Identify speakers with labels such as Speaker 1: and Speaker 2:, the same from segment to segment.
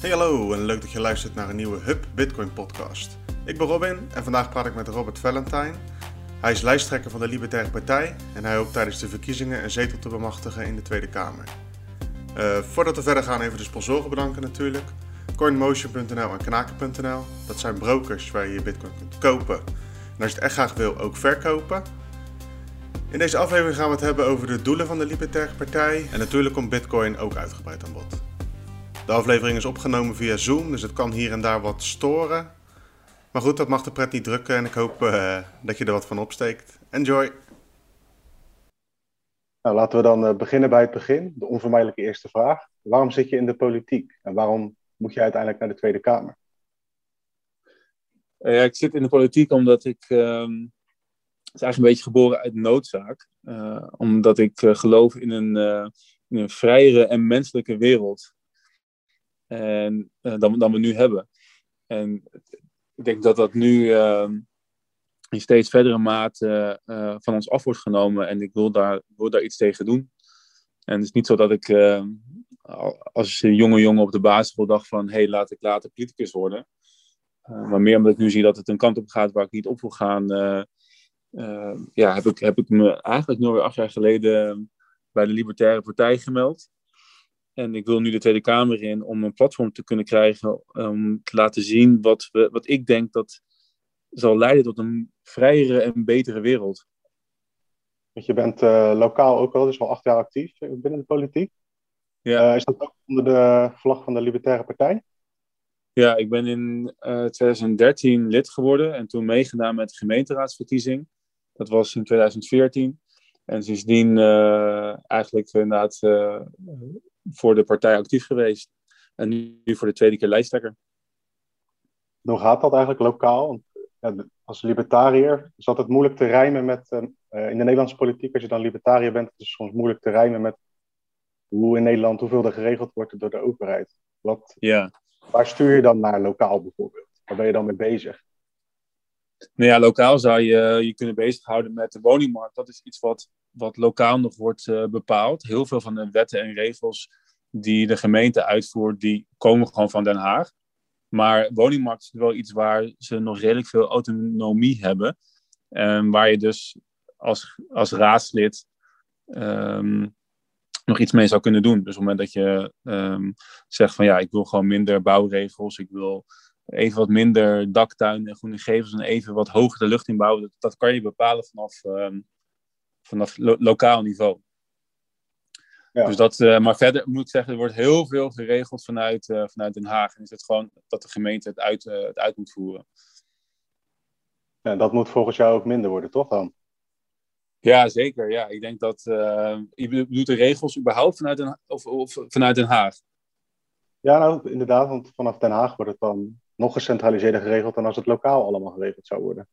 Speaker 1: Hey hallo en leuk dat je luistert naar een nieuwe Hub Bitcoin podcast. Ik ben Robin en vandaag praat ik met Robert Valentine. Hij is lijsttrekker van de Libertaire Partij en hij hoopt tijdens de verkiezingen een zetel te bemachtigen in de Tweede Kamer. Uh, voordat we verder gaan even de sponsoren bedanken natuurlijk. Coinmotion.nl en Knaken.nl. Dat zijn brokers waar je je bitcoin kunt kopen. En als je het echt graag wil, ook verkopen. In deze aflevering gaan we het hebben over de doelen van de Libertaire Partij. En natuurlijk komt bitcoin ook uitgebreid aan bod. De aflevering is opgenomen via Zoom, dus het kan hier en daar wat storen. Maar goed, dat mag de pret niet drukken en ik hoop uh, dat je er wat van opsteekt. Enjoy!
Speaker 2: Nou, laten we dan uh, beginnen bij het begin. De onvermijdelijke eerste vraag. Waarom zit je in de politiek en waarom moet je uiteindelijk naar de Tweede Kamer?
Speaker 3: Uh, ja, ik zit in de politiek omdat ik. Uh, het is eigenlijk een beetje geboren uit noodzaak. omdat ik geloof in een, in een vrijere en menselijke wereld. En, dan, dan we nu hebben. En ik denk dat dat nu ehm, in steeds verdere mate uh, van ons af wordt genomen. En ik wil daar, wil daar iets tegen doen. En het is niet zo dat ik uh, als jonge jongen op de basisschool dacht van... hé, hey, laat ik later politicus worden. Uh, maar meer omdat ik nu zie dat het een kant op gaat waar ik niet op wil gaan... ja, heb ik, heb ik me eigenlijk nu alweer acht jaar geleden bij de Libertaire Partij gemeld. En ik wil nu de Tweede Kamer in om een platform te kunnen krijgen om te laten zien wat, we, wat ik denk dat zal leiden tot een vrijere en betere wereld.
Speaker 2: je bent uh, lokaal ook al, dus al acht jaar actief binnen de politiek. Ja. Uh, is dat ook onder de vlag van de Libertaire Partij?
Speaker 3: Ja, ik ben in uh, eh, 2013 lid geworden en toen meegedaan met de gemeenteraadsverkiezing. Dat was in 2014. En sindsdien eigenlijk inderdaad voor de partij actief geweest. En nu voor de tweede keer lijsttrekker.
Speaker 2: Hoe gaat dat eigenlijk lokaal? Als libertariër is altijd moeilijk te rijmen met. Uh, in de Nederlandse politiek, als je dan libertariër bent, is het soms moeilijk te rijmen met hoe in Nederland, hoeveel er geregeld wordt door de overheid. Wat, ja. Waar stuur je dan naar lokaal bijvoorbeeld? Waar ben je dan mee bezig?
Speaker 3: Nou ja, lokaal zou je je kunnen bezighouden met de woningmarkt. Dat is iets wat, wat lokaal nog wordt uh, bepaald. Heel veel van de wetten en regels die de gemeente uitvoert, die komen gewoon van Den Haag. Maar woningmarkt is wel iets waar ze nog redelijk veel autonomie hebben. En waar je dus als, als raadslid um, nog iets mee zou kunnen doen. Dus op het moment dat je um, zegt van ja, ik wil gewoon minder bouwregels, ik wil even wat minder daktuin en groene gevels en even wat hoger de lucht inbouwen. Dat, dat kan je bepalen vanaf, vanaf lo lokaal niveau. Ja. Dus dat, uh, maar verder moet ik zeggen, er wordt heel veel geregeld vanuit, uh, vanuit Den Haag. En is het gewoon dat de gemeente het uit, uh, het uit moet voeren.
Speaker 2: Ja, dat moet volgens jou ook minder worden, toch dan?
Speaker 3: Ja, zeker. Ja, ik denk dat. je bedoelt de regels überhaupt vanuit Den, of, of vanuit Den Haag?
Speaker 2: Ja, nou inderdaad, want vanaf Den Haag wordt het dan nog gecentraliseerder geregeld dan als het lokaal allemaal geregeld zou worden.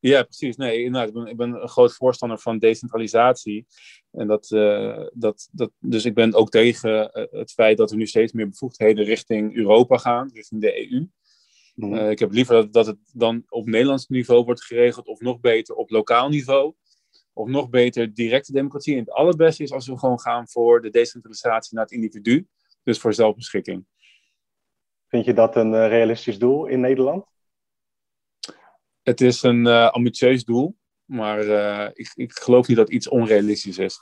Speaker 3: Ja, precies. Nee, inderdaad, ik, ben, ik ben een groot voorstander van decentralisatie. En dat, uh, dat, dat, dus ik ben ook tegen uh, het feit dat er nu steeds meer bevoegdheden richting Europa gaan, richting de EU. Mm. Uh, ik heb liever dat, dat het dan op Nederlands niveau wordt geregeld, of nog beter op lokaal niveau. Of nog beter directe democratie. En het allerbeste is als we gewoon gaan voor de decentralisatie naar het individu. Dus voor zelfbeschikking.
Speaker 2: Vind je dat een realistisch doel in Nederland?
Speaker 3: Het is een uh, ambitieus doel, maar uh, ik, ik geloof niet dat iets onrealistisch is.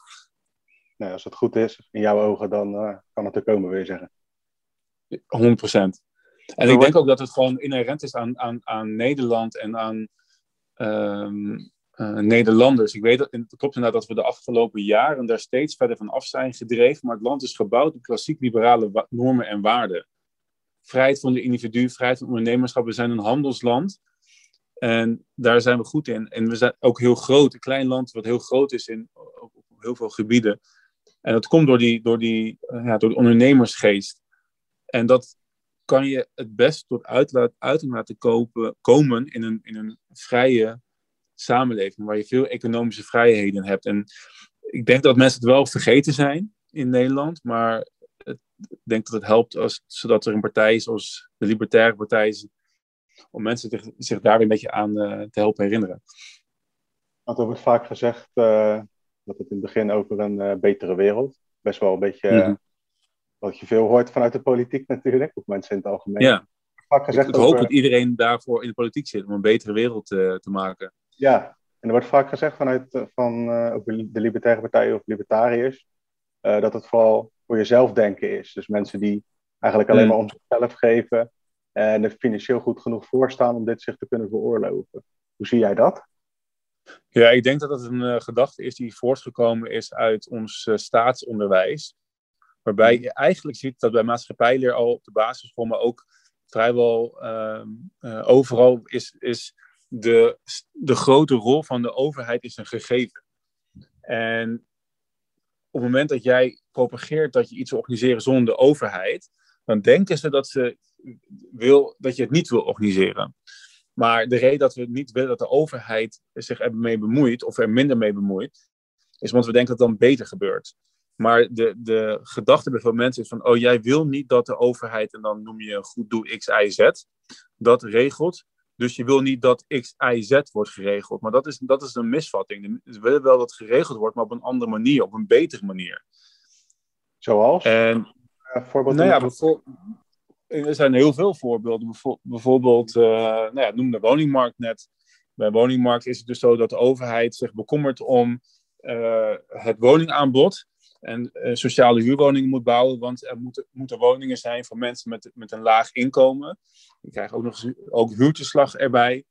Speaker 2: Nee, als het goed is, in jouw ogen, dan uh, kan het er komen, wil je zeggen.
Speaker 3: 100 procent. En ik denk ook dat het gewoon inherent is aan, aan, aan Nederland en aan um, Nederlanders. Ik weet dat, het klopt inderdaad dat we de afgelopen jaren daar steeds verder van af zijn gedreven, maar het land is gebouwd op klassiek liberale normen en waarden. Vrijheid van de individu, vrijheid van ondernemerschap. We zijn een handelsland. En daar zijn we goed in. En we zijn ook heel groot, een klein land wat heel groot is in, op, heel veel gebieden. En dat komt door die, door die uh, ja, door de ondernemersgeest. En dat kan je het best tot uitlaat, uiting laten kopen, komen in een, in een vrije samenleving, waar je veel economische vrijheden hebt. En ik denk dat mensen het wel vergeten zijn in Nederland, maar ik denk dat het helpt als, zodat er een partij zoals de Libertaire Partij om mensen zich, zich daar weer een beetje aan uh, te helpen herinneren.
Speaker 2: Want er wordt vaak gezegd uh, dat het in het begin over een uh, betere wereld, best wel een beetje, mm -hmm. wat je veel hoort vanuit de politiek natuurlijk, of mensen in het algemeen.
Speaker 3: Ja. Vaak gezegd ik, hoop dat iedereen daarvoor in de politiek zit om een betere wereld te maken.
Speaker 2: Ja, en er wordt vaak gezegd vanuit van, de Libertaire Partij of Libertariërs, dat het vooral voor jezelf denken is. Dus mensen die eigenlijk alleen maar om zichzelf geven en er financieel goed genoeg voor staan om dit zich te kunnen veroorloven. Hoe zie jij dat?
Speaker 3: Ja, ik denk dat dat een uh, gedachte is die voortgekomen is uit ons uh, staatsonderwijs. Waarbij je eigenlijk ziet dat bij maatschappijleer al op de basisschool, maar ook vrijwel uh, overal is, is de, de grote rol van de overheid is een gegeven. En op het moment dat jij propageert dat je iets wil organiseren zonder de overheid, dan denken ze dat, ze wil, dat je het niet wil organiseren. Maar de reden dat we niet willen dat de overheid zich ermee bemoeit, of er minder mee bemoeit, is omdat we denken dat het dan beter gebeurt. Maar de, de gedachte bij veel mensen is van, oh jij wil niet dat de overheid, en dan noem je een goed doel X, Y, Z, dat regelt. Dus je wil niet dat X, Y, Z wordt geregeld. Maar dat is, dat is een misvatting. We willen wel dat het geregeld wordt, maar op een andere manier, op een betere manier.
Speaker 2: Zoals?
Speaker 3: En,
Speaker 2: voorbeeld
Speaker 3: nou ja, er zijn heel veel voorbeelden. Bijvoorbeeld, uh, nou ja, noem de woningmarkt net. Bij woningmarkt is het dus zo dat de overheid zich bekommert om uh, het woningaanbod en uh, sociale huurwoningen moet bouwen, want er moeten, moeten woningen zijn voor mensen met, met een laag inkomen. Je krijgt ook nog ook huurtoeslag erbij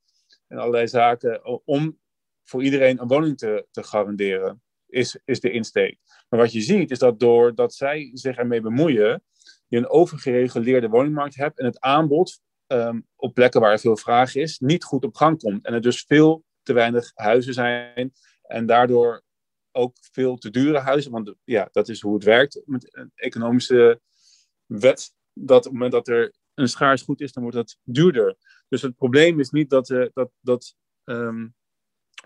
Speaker 3: en allerlei zaken om voor iedereen een woning te, te garanderen, is, is de insteek. Maar wat je ziet is dat doordat zij zich ermee bemoeien, je een overgereguleerde woningmarkt hebt en het aanbod ehm, op plekken waar er veel vraag is, niet goed op gang komt. En er dus veel te weinig huizen zijn en daardoor ook veel te dure huizen. Want ja, dat is hoe het werkt met een economische wet. Dat op het moment dat er een schaars goed is, dan wordt dat duurder. Dus het probleem is niet dat, uh, dat, dat um,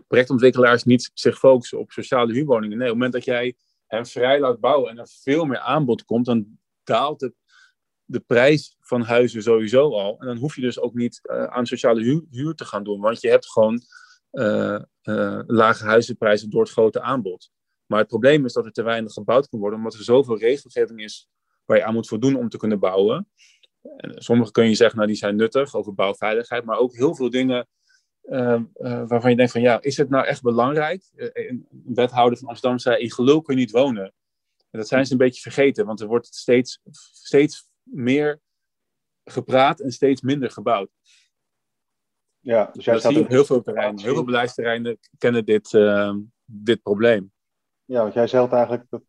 Speaker 3: projectontwikkelaars niet zich focussen op sociale huurwoningen. Nee, op het moment dat jij hen vrij laat bouwen en er veel meer aanbod komt, dan daalt de prijs van huizen sowieso al. En dan hoef je dus ook niet uh, aan sociale huur, te gaan doen, want je hebt gewoon uh, uh, lage huizenprijzen door het grote aanbod. Maar het probleem is dat er te weinig gebouwd kan worden, omdat er zoveel regelgeving is waar je aan moet voldoen om te kunnen bouwen. En sommige kun je zeggen, nou die zijn nuttig over bouwveiligheid, maar ook heel veel dingen uh, waarvan je denkt van ja, is het nou echt belangrijk? Een wethouder van Amsterdam zei, in gelul kun je niet wonen. En dat zijn ze een beetje vergeten, want er wordt steeds, steeds meer gepraat en steeds minder gebouwd.
Speaker 2: Ja, dus jij
Speaker 3: dat zie je op heel veel terreinen. Heel veel beleidsterreinen kennen dit, ehm, dit probleem.
Speaker 2: Ja, want jij zegt eigenlijk dat,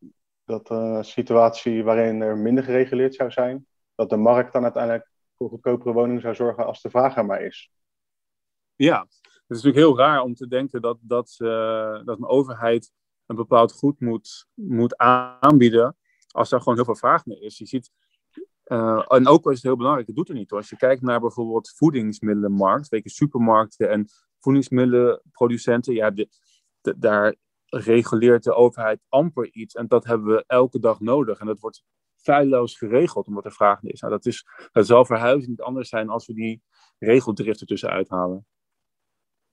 Speaker 2: dat een situatie waarin er minder gereguleerd zou zijn, dat de markt dan uiteindelijk voor goedkopere woningen zou zorgen als de vraag er maar is.
Speaker 3: Ja, het is natuurlijk heel raar om te denken dat, dat, uh, dat een overheid een bepaald goed moet, moet aanbieden als er gewoon heel veel vraag naar is. Je ziet, uh, en ook is het heel belangrijk, het doet er niet. Als je kijkt naar bijvoorbeeld voedingsmiddelenmarkt, weet je, supermarkten en voedingsmiddelenproducenten, ja, de, daar reguleert de overheid amper iets. En dat hebben we elke dag nodig. En dat wordt feilloos geregeld omdat er vraag naar is. Nou, dat, is dat zal verhuizen niet anders zijn als we die regeldrift ertussen uithalen.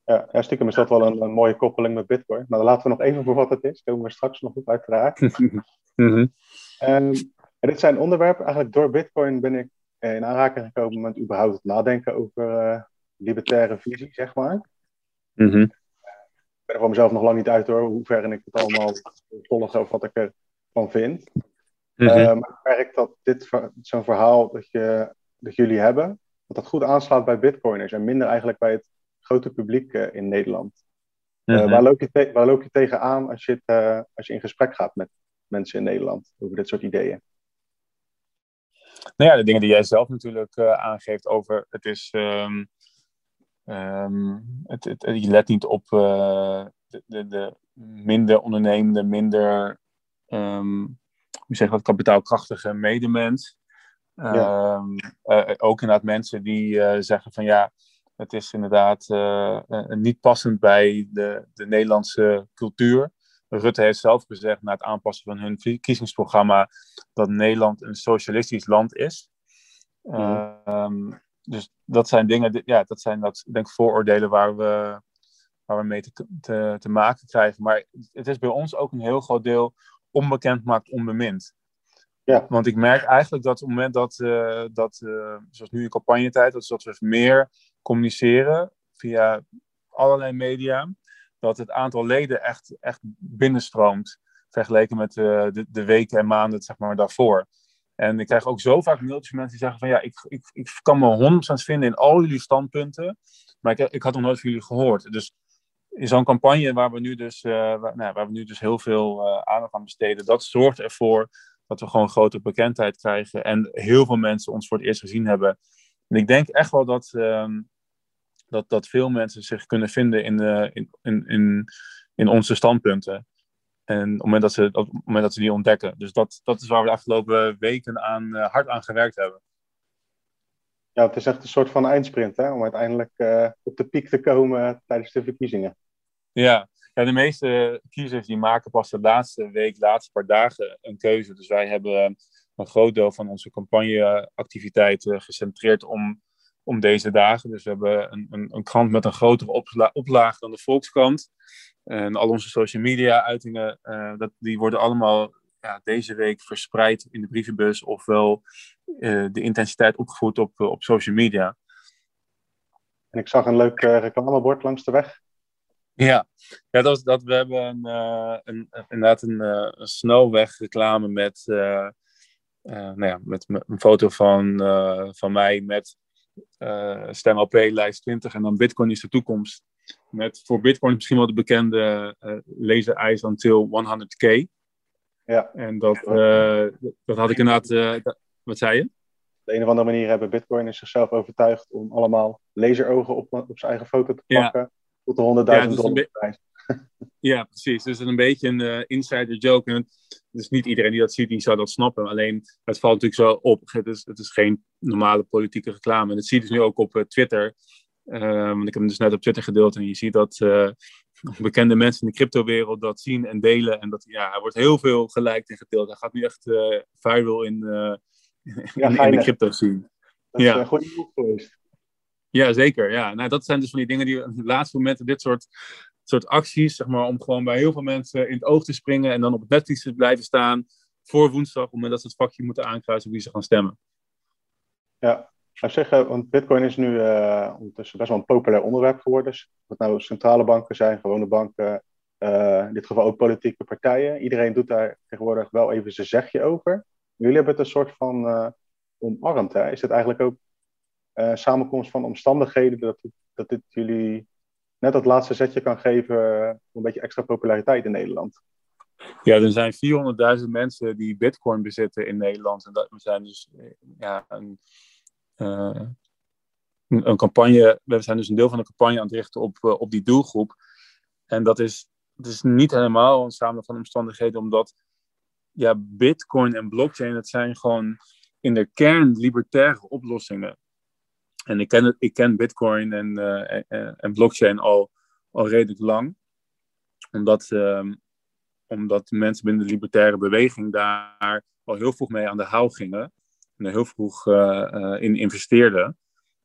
Speaker 2: Ja, ja, stiekem is dat wel een, een, mooie koppeling met Bitcoin. Maar laten we nog even voor wat het is. Komen we straks nog op, uiteraard.
Speaker 3: mm
Speaker 2: en dit zijn onderwerpen. Eigenlijk door Bitcoin ben ik in aanraking gekomen met überhaupt het nadenken over uh, libertaire visie, zeg maar.
Speaker 3: Mm
Speaker 2: Ik ben er voor mezelf nog lang niet uit hoor, hoe ver ik het allemaal volg of wat ik ervan vind.
Speaker 3: Mhm.
Speaker 2: Uh, maar ik merk dat dit zo'n verhaal dat, je, dat jullie hebben, dat dat goed aanslaat bij Bitcoiners en minder eigenlijk bij het grote publiek uh, in Nederland. Uh,
Speaker 3: Mhm.
Speaker 2: waar, loop je te- waar loop je tegenaan als je, het, eh, als je in gesprek gaat met mensen in Nederland over dit soort ideeën?
Speaker 3: Nou ja, de dingen die jij zelf natuurlijk eh, aangeeft over het is. ehm, ehm, het, het, je let niet op eh, de, de, de minder ondernemende, minder. ehm, hoe zeg dat, kapitaalkrachtige medemens.
Speaker 2: Ja.
Speaker 3: Eh, ook inderdaad mensen die eh, zeggen van ja, het is inderdaad eh, eh, niet passend bij de, de Nederlandse cultuur. Rutte heeft zelf gezegd na het aanpassen van hun verkiezingsprogramma dat Nederland een socialistisch land is.
Speaker 2: Mhm.
Speaker 3: Ehm, dus dat zijn dingen, ja, dat zijn dat, denk ik, vooroordelen waar we, waar we mee te, te, te maken krijgen. Maar het is bij ons ook een heel groot deel onbekend maakt onbemind. Ja. Want ik merk eigenlijk dat op het moment dat, uh, dat uh, zoals nu in campagnetijd, dat, dat we meer communiceren via allerlei media, dat het aantal leden echt, echt binnenstroomt vergeleken met uh, de, de weken en maanden zeg maar, daarvoor. En ik krijg ook zo vaak mailtjes van mensen die zeggen van ja, ik, ik, ik kan me 100% vinden in al jullie standpunten, maar ik, ik had nog nooit van jullie gehoord. Dus in zo'n campagne waar we nu dus, uh, waar, nou, waar, we nu dus heel veel uh, aandacht aan besteden, dat zorgt ervoor dat we gewoon grote bekendheid krijgen en heel veel mensen ons voor het eerst gezien hebben. En ik denk echt wel dat, uh, dat, dat veel mensen zich kunnen vinden in, uh, in, in, in, in, onze standpunten. En op het moment dat ze, op het moment dat ze die ontdekken. Dus dat, dat is waar we de afgelopen weken aan, uh, hard aan gewerkt hebben.
Speaker 2: Ja, het is echt een soort van eindsprint hè? om uiteindelijk uh, op de piek te komen tijdens de verkiezingen.
Speaker 3: Ja, ja, de meeste kiezers die maken pas de laatste week, laatste paar dagen een keuze. Dus wij hebben een groot deel van onze campagneactiviteiten gecentreerd om, om deze dagen. Dus we hebben een, een, een krant met een grotere opla oplage dan de Volkskrant. En al onze social media uitingen, uh, dat, die worden allemaal ja, deze week verspreid in de brievenbus ofwel uh, de intensiteit opgevoerd op, op social media.
Speaker 2: En ik zag een leuk reclamebord langs de weg.
Speaker 3: Ja, ja dat, dat, we hebben een, een, inderdaad een, een snelwegreclame met, nou ja, met een foto van, van mij met Stem OP lijst 20 en dan Bitcoin is de toekomst. Met voor Bitcoin misschien wel de bekende laser eyes until 100k.
Speaker 2: Ja.
Speaker 3: En dat, dat had ik inderdaad, wat zei je?
Speaker 2: Op de een of andere manier hebben Bitcoiners zichzelf overtuigd om allemaal laserogen op, op zijn eigen foto te pakken. Ja tot de 100.000 ja, dus dollar prijs.
Speaker 3: Ja, precies. Dus een beetje een uh, insider joke. En dus niet iedereen die dat ziet, die zou dat snappen. Alleen, het valt natuurlijk zo op. Het is, het is geen normale politieke reclame. En dat zie je dus nu ook op uh, Twitter. Uh, want ik heb hem dus net op Twitter gedeeld. En je ziet dat bekende mensen in de cryptowereld dat zien en delen. En dat, ja, er wordt heel veel geliked en gedeeld. Hij gaat nu echt viral in, in, ja, in de crypto scene.
Speaker 2: Dat is ja. een goede geweest.
Speaker 3: Ja, zeker. Ja. Nou, dat zijn dus van die dingen die op de laatste momenten, dit soort, soort acties, zeg maar, om gewoon bij heel veel mensen in het oog te springen en dan op het netvlies te blijven staan voor woensdag, moment dat ze het vakje moeten aankruisen wie ze gaan stemmen.
Speaker 2: Ja, ik zeggen, want Bitcoin is nu uh, ondertussen best wel een populair onderwerp geworden. Dus het nou centrale banken zijn, gewone banken, uh, in dit geval ook politieke partijen. Iedereen doet daar tegenwoordig wel even zijn zegje over. Jullie hebben het een soort van uh, omarmd. Is het eigenlijk ook samenkomst van omstandigheden dat, dat dit jullie net dat laatste zetje kan geven voor een beetje extra populariteit in Nederland?
Speaker 3: Ja, er zijn 400.000 mensen die bitcoin bezitten in Nederland. En dat, we zijn dus eh, ja, een, uh, een, campagne, we zijn dus een deel van de campagne aan het richten op, op die doelgroep. En dat is, dat is niet helemaal een samen van omstandigheden, omdat ja, bitcoin en blockchain, dat zijn gewoon in de kern libertaire oplossingen. En ik ken, ik ken Bitcoin en, uh, en blockchain al, al redelijk lang. Omdat, uh, omdat mensen binnen de libertaire beweging daar al heel vroeg mee aan de haal gingen. En er heel vroeg uh, in investeerden.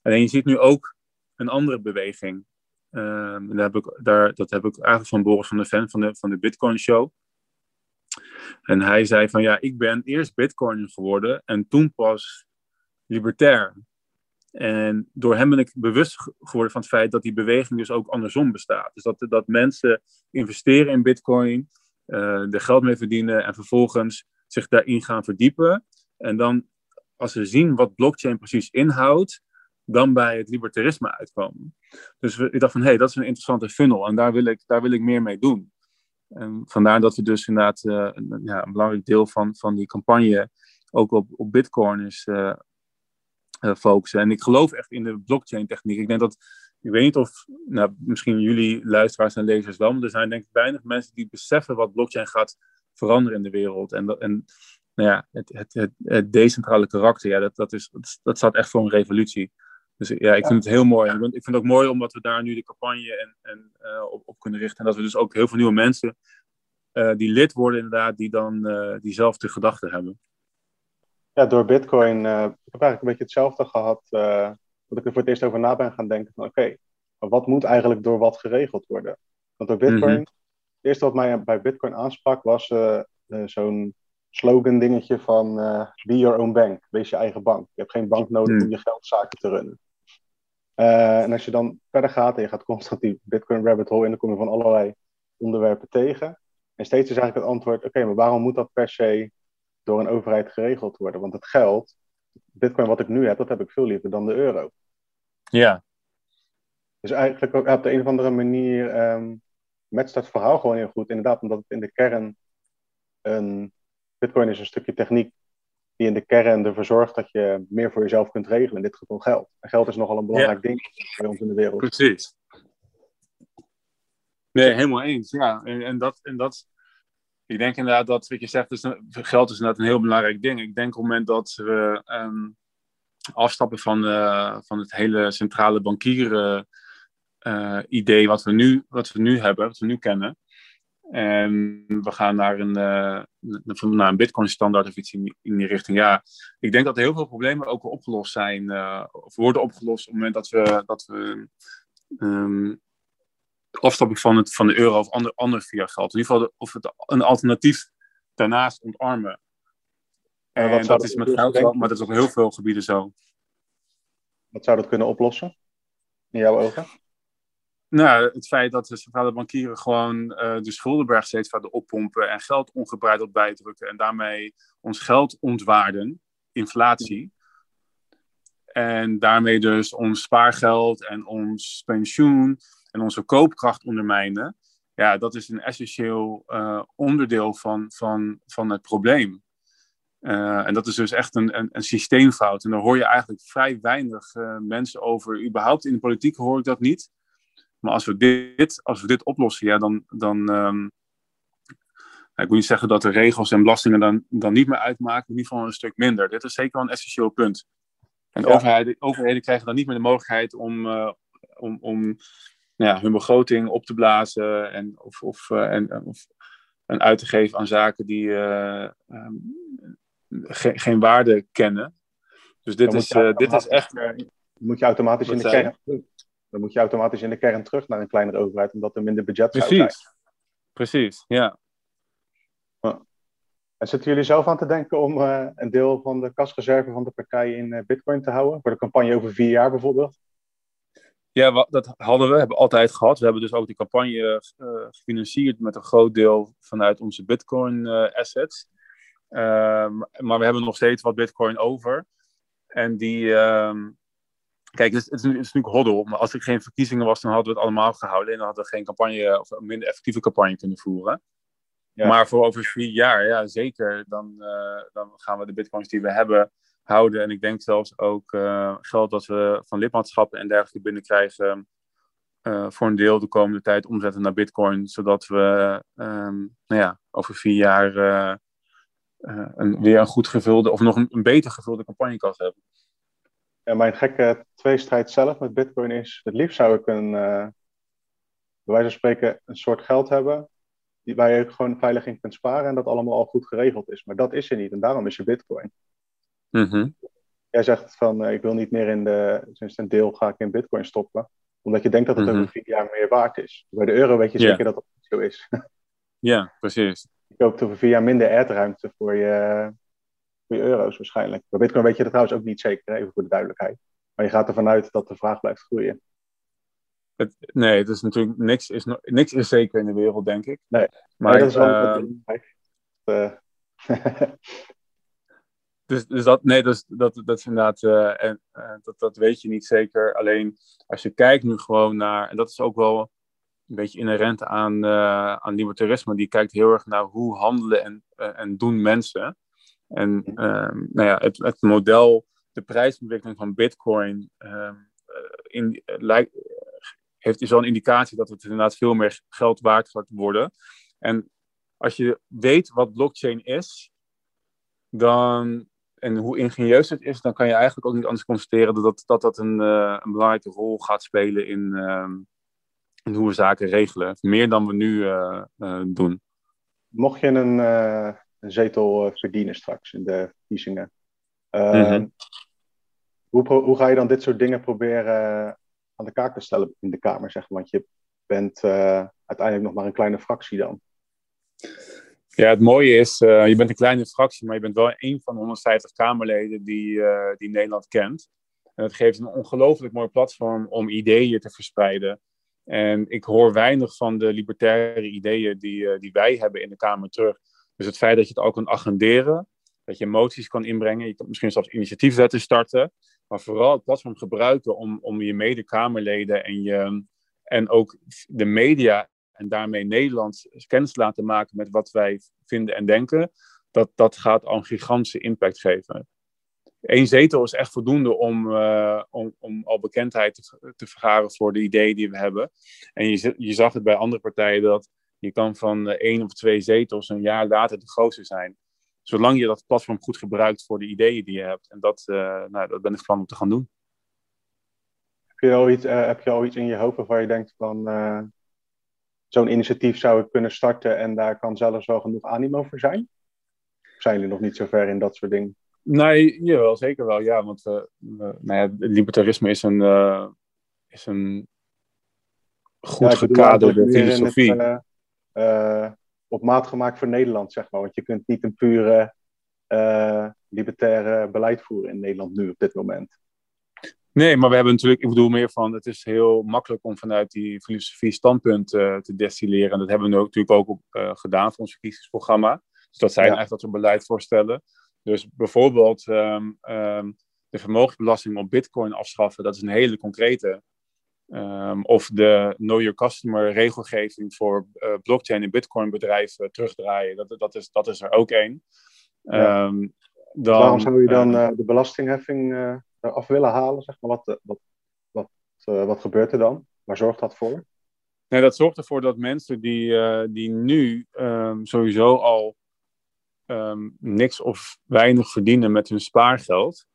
Speaker 3: Alleen je ziet nu ook een andere beweging. Ehm, heb ik, daar, dat heb ik eigenlijk van Boris van de Ven van de, van de Bitcoin Show. En hij zei van ja, ik ben eerst Bitcoin geworden en toen pas libertair. En door hem ben ik bewust geworden van het feit dat die beweging dus ook andersom bestaat. Dus dat, dat mensen investeren in bitcoin, uh, er geld mee verdienen en vervolgens zich daarin gaan verdiepen. En dan, als ze zien wat blockchain precies inhoudt, dan bij het libertarisme uitkomen. Dus ik dacht van, hé, hey, dat is een interessante funnel en daar wil ik, daar wil ik meer mee doen. En vandaar dat we dus inderdaad uh, een, ja, een belangrijk deel van, van die campagne ook op, op bitcoin is, uh, focussen. En ik geloof echt in de blockchain techniek. Ik denk dat, ik weet niet of, nou, misschien jullie luisteraars en lezers wel, maar er zijn denk ik weinig mensen die beseffen wat blockchain gaat veranderen in de wereld. En, en nou ja, het, het, het, decentrale karakter, ja, dat, dat, is, dat, staat echt voor een revolutie. Dus ja, ik vind het heel mooi. Ik vind het ook mooi omdat we daar nu de campagne en, en, uh, op, op, kunnen richten. En dat we dus ook heel veel nieuwe mensen uh, die lid worden inderdaad, die dan diezelfde gedachten hebben
Speaker 2: ja, door Bitcoin, uh, ik heb eigenlijk een beetje hetzelfde gehad. Uh, dat ik er voor het eerst over na ben gaan denken van oké, maar wat moet eigenlijk door wat geregeld worden? Want door Bitcoin, mm -hmm. het eerste wat mij bij Bitcoin aansprak was uh, zo'n slogan dingetje van be your own bank, wees je eigen bank. Je hebt geen bank nodig om je geldzaken te runnen. Eh, en als je dan verder gaat en je gaat constant die Bitcoin rabbit hole in, dan kom je van allerlei onderwerpen tegen. En steeds is eigenlijk het antwoord: oké, maar waarom moet dat per se door een overheid geregeld worden? Want het geld, Bitcoin wat ik nu heb, dat heb ik veel liever dan de euro.
Speaker 3: Ja,
Speaker 2: Dus eigenlijk ook op de een of andere manier ehm matcht dat verhaal gewoon heel goed. Inderdaad, omdat het in de kern een. Bitcoin is een stukje techniek die in de kern ervoor zorgt dat je meer voor jezelf kunt regelen. In dit geval geld. En geld is nogal een belangrijk ding bij ons in de wereld.
Speaker 3: precies. Nee, helemaal eens. Ja, en, en, dat, en dat. Ik denk inderdaad dat wat je zegt, een- geld is inderdaad een heel belangrijk ding. Ik denk op het moment dat we ehm, afstappen van, eh, van het hele centrale bankieren eh, idee wat we, nu, wat we nu hebben, wat we nu kennen. En we gaan naar een, eh, naar een Bitcoin-standaard of iets in, die richting. Ja, ik denk dat heel veel problemen ook opgelost zijn, of worden opgelost op het moment dat we, dat we ehm, afstappen van, het, van de euro of ander, ander via geld. In ieder geval de- of het een alternatief daarnaast ontarmen.
Speaker 2: En
Speaker 3: dat is met geld
Speaker 2: denken?
Speaker 3: maar dat is op heel veel gebieden zo.
Speaker 2: Wat zou dat kunnen oplossen? In jouw ogen?
Speaker 3: Nou, het feit dat de centrale bankieren gewoon eh, de schuldenberg steeds verder oppompen en geld ongebreideld bijdrukken en daarmee ons geld ontwaarden, inflatie. En daarmee dus ons spaargeld en ons pensioen en onze koopkracht ondermijnen. Ja, dat is een essentieel eh, onderdeel van, van, van het probleem. Eh, en dat is dus echt een, een, een systeemfout. En daar hoor je eigenlijk vrij weinig eh, mensen over. Überhaupt in de politiek hoor ik dat niet. Maar als we dit, als we dit oplossen, ja, dan. dan ehm, ik wil niet zeggen dat de regels en belastingen dan, dan niet meer uitmaken, in ieder geval een stuk minder. Dit is zeker wel een essentieel punt. En
Speaker 2: Ja.
Speaker 3: overheden, overheden krijgen dan niet meer de mogelijkheid om, om, om nou ja, hun begroting op te blazen en, of, of, eh, en, of, en uit te geven aan zaken die eh, ehm, ge- geen waarde kennen. Dus dit, is, eh, dit is echt.
Speaker 2: Dan moet je automatisch in de kern. Dan moet je automatisch in de kern terug naar een kleinere overheid, omdat er minder budget zijn.
Speaker 3: Precies. Precies, ja.
Speaker 2: En zitten jullie zelf aan te denken om eh, een deel van de kasreserve van de partij in eh, Bitcoin te houden? Voor de campagne over vier jaar bijvoorbeeld?
Speaker 3: Ja, dat hadden we, hebben we altijd gehad. We hebben dus ook die campagne eh, gefinancierd met een groot deel vanuit onze Bitcoin eh, assets. Ehm, maar we hebben nog steeds wat Bitcoin over. En die, ehm, kijk, het is, het is, nu- het is natuurlijk hoddel. Maar als er geen verkiezingen was, dan hadden we het allemaal gehouden. En dan hadden we geen campagne, of een minder effectieve campagne kunnen voeren.
Speaker 2: Ja.
Speaker 3: Maar voor over vier jaar, ja zeker, dan, eh, dan gaan we de bitcoins die we hebben houden. En ik denk zelfs ook eh, geld dat we van lidmaatschappen en dergelijke binnenkrijgen, eh, voor een deel de komende tijd omzetten naar bitcoin. Zodat we ehm, nou ja, over vier jaar eh, een, weer een goed gevulde, of nog een, beter gevulde campagnekas hebben.
Speaker 2: En mijn gekke tweestrijd zelf met Bitcoin is: het liefst zou ik een, bij wijze van spreken, een soort geld hebben. Waar je gewoon veilig in kunt sparen en dat allemaal al goed geregeld is. Maar dat is er niet en daarom is er Bitcoin.
Speaker 3: Mhm.
Speaker 2: Jij zegt van: eh, ik wil niet meer in de. Sinds een deel ga ik in Bitcoin stoppen. Omdat je denkt dat het
Speaker 3: Mhm.
Speaker 2: over vier jaar meer waard is. Bij de euro weet je zeker dat dat niet zo is.
Speaker 3: Ja, precies.
Speaker 2: Je koopt over vier jaar minder ad-ruimte voor je, voor je euro's waarschijnlijk. Bij Bitcoin weet je dat trouwens ook niet zeker, even voor de duidelijkheid. Maar je gaat ervan uit dat de vraag blijft groeien.
Speaker 3: Het, nee, het is natuurlijk niks is, niks is zeker in de wereld, denk ik.
Speaker 2: Nee.
Speaker 3: maar
Speaker 2: dat is wel.
Speaker 3: Eh, Dus, dus dat, nee, dus, dat, dat is inderdaad, eh, en, eh, dat, dat weet je niet zeker. Alleen als je kijkt nu gewoon naar, en dat is ook wel een beetje inherent aan, eh aan libertarisme, die kijkt heel erg naar hoe handelen en, en doen mensen. En ehm, nou ja, het, het model, de prijsontwikkeling van Bitcoin, ehm, eh, in, lijkt, heeft is wel een indicatie dat het inderdaad veel meer geld waard gaat worden. En als je weet wat blockchain is, dan, en hoe ingenieus het is, dan kan je eigenlijk ook niet anders constateren dat dat, dat, dat een, eh, een belangrijke rol gaat spelen in, ehm, in hoe we zaken regelen. Meer dan we nu eh, eh, doen.
Speaker 2: mocht je een, een zetel verdienen straks in de verkiezingen, eh,
Speaker 3: Mhm.
Speaker 2: hoe, hoe ga je dan dit soort dingen proberen aan de kaak te stellen in de Kamer? Zeg? maar? Want je bent uiteindelijk nog maar een kleine fractie dan.
Speaker 3: Ja, het mooie is, uh, je bent een kleine fractie, maar je bent wel een van de 150 Kamerleden die, uh, die Nederland kent. En dat geeft een ongelooflijk mooi platform om ideeën te verspreiden. En ik hoor weinig van de libertaire ideeën die, uh, die wij hebben in de Kamer terug. Dus het feit dat je het ook kan agenderen, dat je moties kan inbrengen, je kan misschien zelfs initiatiefwetten starten, maar vooral het platform gebruiken om, om je mede-Kamerleden en, je, en ook de media en daarmee Nederland kennis laten maken met wat wij vinden en denken, dat, dat gaat al een gigantische impact geven. Eén zetel is echt voldoende om, uh, om, om al bekendheid te, vergaren voor de ideeën die we hebben. En je, je zag het bij andere partijen dat je kan van één of twee zetels een jaar later de grootste zijn. Zolang je dat platform goed gebruikt voor de ideeën die je hebt. En dat, uh, nou, dat ben ik plan om te gaan doen.
Speaker 2: Heb je al iets, heb je al iets in je hoofd waarvan je denkt van zo'n initiatief zou ik kunnen starten en daar kan zelfs wel genoeg animo voor zijn? Of zijn jullie nog niet zo ver in dat soort dingen?
Speaker 3: Nee, jawel, zeker wel. Ja, want uh, nou ja, libertarisme is een, uh, is een goed ja, gekaderde filosofie. Het,
Speaker 2: uh, op maat gemaakt voor Nederland, zeg maar. Want je kunt niet een pure libertaire beleid voeren in Nederland nu op dit moment.
Speaker 3: Nee, maar we hebben natuurlijk, ik bedoel meer van, het is heel makkelijk om vanuit die filosofie standpunt uh, te destilleren. En dat hebben we natuurlijk ook op, uh, gedaan voor ons verkiezingsprogramma. Dus dat zijn ja. eigenlijk dat we beleid voorstellen. Dus bijvoorbeeld um, um, de vermogensbelasting op bitcoin afschaffen, dat is een hele concrete. Um, of de Know Your Customer regelgeving voor uh, blockchain en bitcoin bedrijven terugdraaien, dat, dat, is, dat is er ook één.
Speaker 2: Ja. dan, Waarom zou je dan de belastingheffing af willen halen? Zeg maar. wat, wat, wat, uh, wat gebeurt er dan? Waar zorgt dat voor?
Speaker 3: Nee, dat zorgt ervoor dat mensen die, die nu um, sowieso al um, niks of weinig verdienen met hun spaargeld.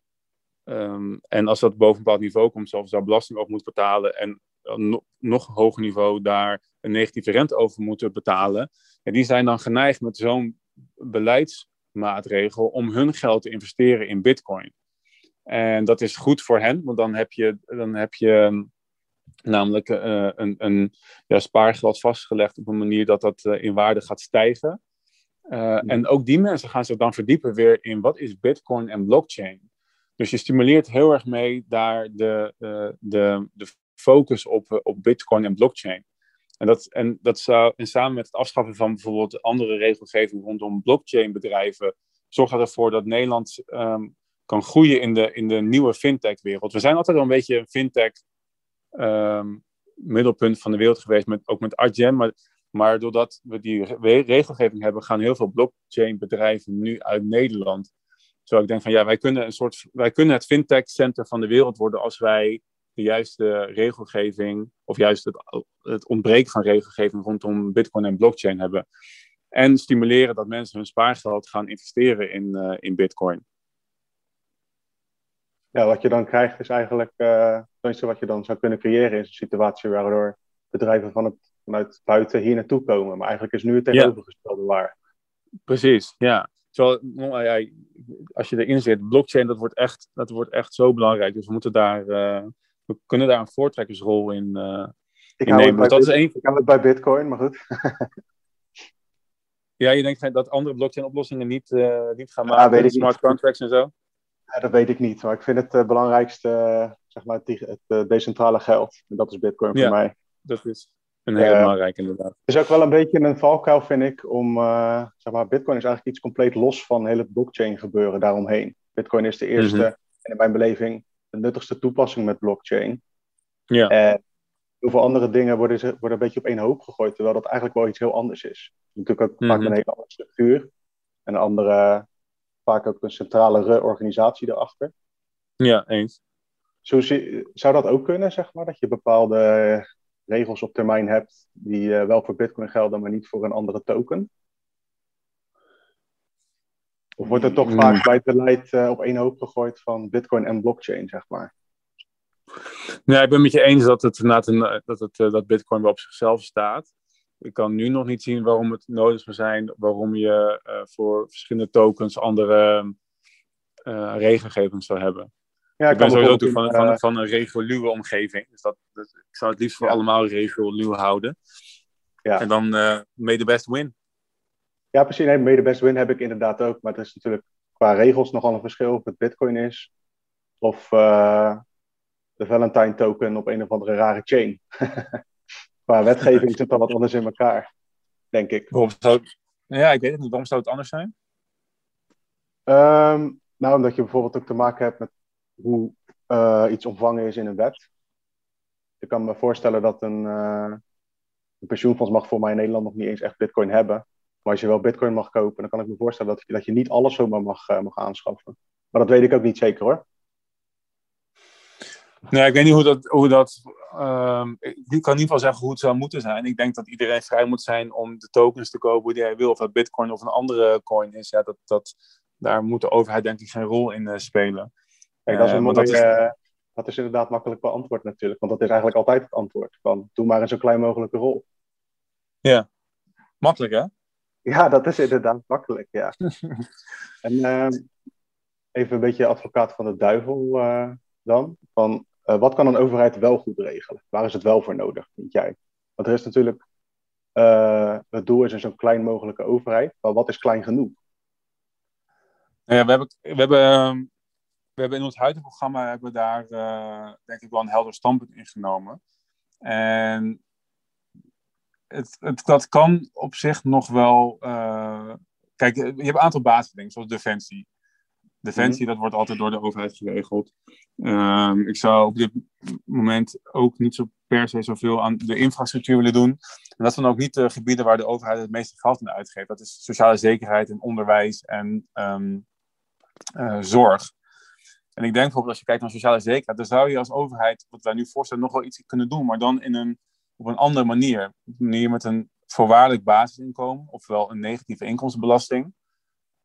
Speaker 3: Um, en als dat boven een bepaald niveau komt, zelfs daar belasting over moet betalen en no nog hoger niveau daar een negatieve rente over moeten betalen. En die zijn dan geneigd met zo'n beleidsmaatregel om hun geld te investeren in bitcoin. En dat is goed voor hen, want dan heb je, dan heb je ehm, namelijk uh, een, een ja, spaargeld vastgelegd op een manier dat dat uh, in waarde gaat stijgen. Uh, en ook die mensen gaan zich dan verdiepen weer in wat is Bitcoin en blockchain. Dus je stimuleert heel erg mee daar de, de, de focus op, op Bitcoin en blockchain. En, dat, en, dat zou, en samen met het afschaffen van bijvoorbeeld andere regelgeving rondom blockchain bedrijven, zorgt ervoor dat Nederland um, kan groeien in de, in de nieuwe fintech-wereld. We zijn altijd al een beetje een fintech-middelpunt ehm, van de wereld geweest, met, ook met Adyen. Maar, maar doordat we die regelgeving hebben, gaan heel veel blockchain-bedrijven nu uit Nederland. Zo ik denk van ja, wij kunnen, een soort, wij kunnen het fintech-center van de wereld worden als wij de juiste regelgeving, of juist het, het ontbreken van regelgeving rondom Bitcoin en blockchain hebben. En stimuleren dat mensen hun spaargeld gaan investeren in, uh, in Bitcoin
Speaker 2: ja, wat je dan krijgt is eigenlijk, uh, wat je dan zou kunnen creëren, is een situatie waardoor bedrijven van het, vanuit buiten hier naartoe komen. Maar eigenlijk is nu het tegenovergestelde ja. waar.
Speaker 3: Precies, ja. Zo, ja. Als je erin zit, blockchain, dat wordt echt, dat wordt echt zo belangrijk. Dus we moeten daar, uh, we kunnen daar een voortrekkersrol in, uh,
Speaker 2: ik in nemen. Dus dat is één... Ik kan het bij Bitcoin, maar goed.
Speaker 3: ja, je denkt dat andere blockchain-oplossingen niet, niet gaan maken, ja, smart contracts en zo?
Speaker 2: Ja, dat weet ik niet, maar ik vind het uh, belangrijkste, uh, zeg maar, het, het uh, decentrale geld. En dat is Bitcoin voor mij.
Speaker 3: Dat is een hele belangrijke inderdaad.
Speaker 2: Het is ook wel een beetje een valkuil, vind ik, om, zeg maar, Bitcoin is eigenlijk iets compleet los van hele blockchain gebeuren daaromheen. Bitcoin is de eerste, mm -hmm. en in mijn beleving, de nuttigste toepassing met blockchain. Ja. En heel veel andere dingen worden, worden een beetje op één hoop gegooid, terwijl dat eigenlijk wel iets heel anders is. Natuurlijk ook mm -hmm. vaak een hele andere structuur. En een andere vaak ook een centrale organisatie erachter.
Speaker 3: Ja, eens.
Speaker 2: Zo, zou dat ook kunnen, zeg maar? Dat je bepaalde regels op termijn hebt die uh, wel voor Bitcoin gelden, maar niet voor een andere token? Of wordt er toch mm. vaak bij het beleid uh, op één hoop gegooid van Bitcoin en blockchain, zeg maar?
Speaker 3: Nee, ik ben met je eens dat, het, dat, het, uh, dat Bitcoin wel op zichzelf staat ik kan nu nog niet zien waarom het nodig zou zijn, waarom je uh, voor verschillende tokens andere uh, regelgeving zou hebben. Ja, ik ben sowieso toe van, van, van, een reguliere omgeving. Dus dat, ik zou het liefst voor ja. allemaal regulier houden. Ja. En dan uh, the best win.
Speaker 2: Ja, precies. Nee, mede best win heb ik inderdaad ook. Maar het is natuurlijk qua regels nogal een verschil of het Bitcoin is. Of uh, de Valentine token op een of andere rare chain. qua wetgeving zit dan wat anders in elkaar, denk ik.
Speaker 3: Waarom zou het... Ja, ik weet het niet. Waarom zou het anders zijn?
Speaker 2: Um, nou, omdat je bijvoorbeeld ook te maken hebt met hoe uh, iets ontvangen is in een wet. Ik kan me voorstellen dat een, uh, een, pensioenfonds mag voor mij in Nederland nog niet eens echt bitcoin hebben. Maar als je wel bitcoin mag kopen, dan kan ik me voorstellen dat je, dat je niet alles zomaar mag, uh, mag aanschaffen. Maar dat weet ik ook niet zeker hoor.
Speaker 3: Nee, ik weet niet hoe dat. Hoe dat um, ik kan in ieder geval zeggen hoe het zou moeten zijn. Ik denk dat iedereen vrij moet zijn om de tokens te kopen die hij wil. Of dat Bitcoin of een andere coin is. Ja, dat, dat, daar moet de overheid denk ik geen rol in uh, spelen.
Speaker 2: Kijk, dat is, een dat, is... Uh, dat is inderdaad makkelijk beantwoord natuurlijk. Want dat is eigenlijk altijd het antwoord. Van, doe maar in zo klein mogelijke rol.
Speaker 3: Ja, makkelijk hè?
Speaker 2: Ja, dat is inderdaad makkelijk, ja. en uh, even een beetje advocaat van de duivel dan. Van, wat kan een overheid wel goed regelen? Waar is het wel voor nodig, vind jij? Want er is natuurlijk... het doel is een zo klein mogelijke overheid. Maar wat is klein genoeg?
Speaker 3: Nou ja, we hebben, we hebben, ehm, we hebben in ons huidige programma hebben daar uh, denk ik wel een helder standpunt ingenomen. En het, het, dat kan op zich nog wel. Kijk, je hebt een aantal basisdingen, zoals defensie. Defensie, mm dat wordt altijd door de overheid geregeld. Um, ik zou op dit moment ook niet zo per se zoveel aan de infrastructuur willen doen. En dat zijn ook niet de gebieden waar de overheid het meeste geld aan uitgeeft. Dat is sociale zekerheid en onderwijs en um, uh, zorg. En ik denk bijvoorbeeld als je kijkt naar sociale zekerheid, dan zou je als overheid, wat wij nu voorstellen, nog wel iets kunnen doen, maar dan in een, op een andere manier. Een manier met een voorwaardelijk basisinkomen, ofwel een negatieve inkomstenbelasting.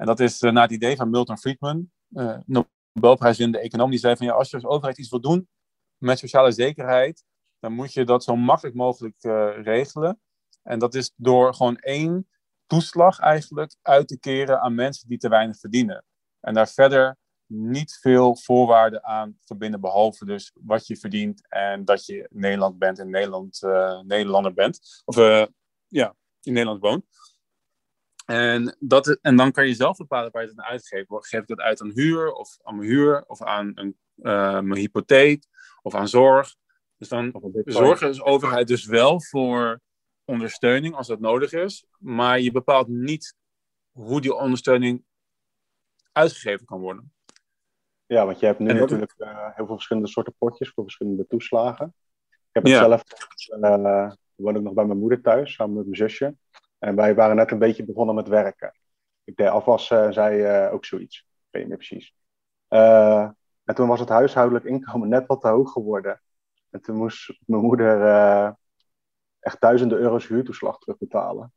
Speaker 3: En dat is uh, naar het idee van Milton Friedman, uh, Nobelprijswinnende econoom, die zei van ja, als je als overheid iets wil doen met sociale zekerheid, dan moet je dat zo makkelijk mogelijk uh, regelen. En dat is door gewoon één toeslag eigenlijk uit te keren aan mensen die te weinig verdienen. En daar verder niet veel voorwaarden aan verbinden, behalve dus wat je verdient en dat je Nederland bent en Nederland, Nederlander bent. Of ja, in Nederland woont. En, dat, en dan kan je zelf bepalen waar je het aan uitgeeft. Geef ik dat uit aan huur, of aan mijn huur, of aan een, uh, mijn hypotheek, of aan zorg. Dus dan zorgen de overheid dus wel voor ondersteuning als dat nodig is. Maar je bepaalt niet hoe die ondersteuning uitgegeven kan worden.
Speaker 2: Ja, want je hebt nu natuurlijk uh, heel veel verschillende soorten potjes voor verschillende toeslagen. Ik heb het ja. zelf, uh, woon ik nog bij mijn moeder thuis, samen met mijn zusje. En wij waren net een beetje begonnen met werken. Ik deed afwassen en zij uh, ook zoiets. Ik weet niet meer precies. en toen was het huishoudelijk inkomen net wat te hoog geworden. En toen moest mijn moeder echt duizenden euro's huurtoeslag terugbetalen.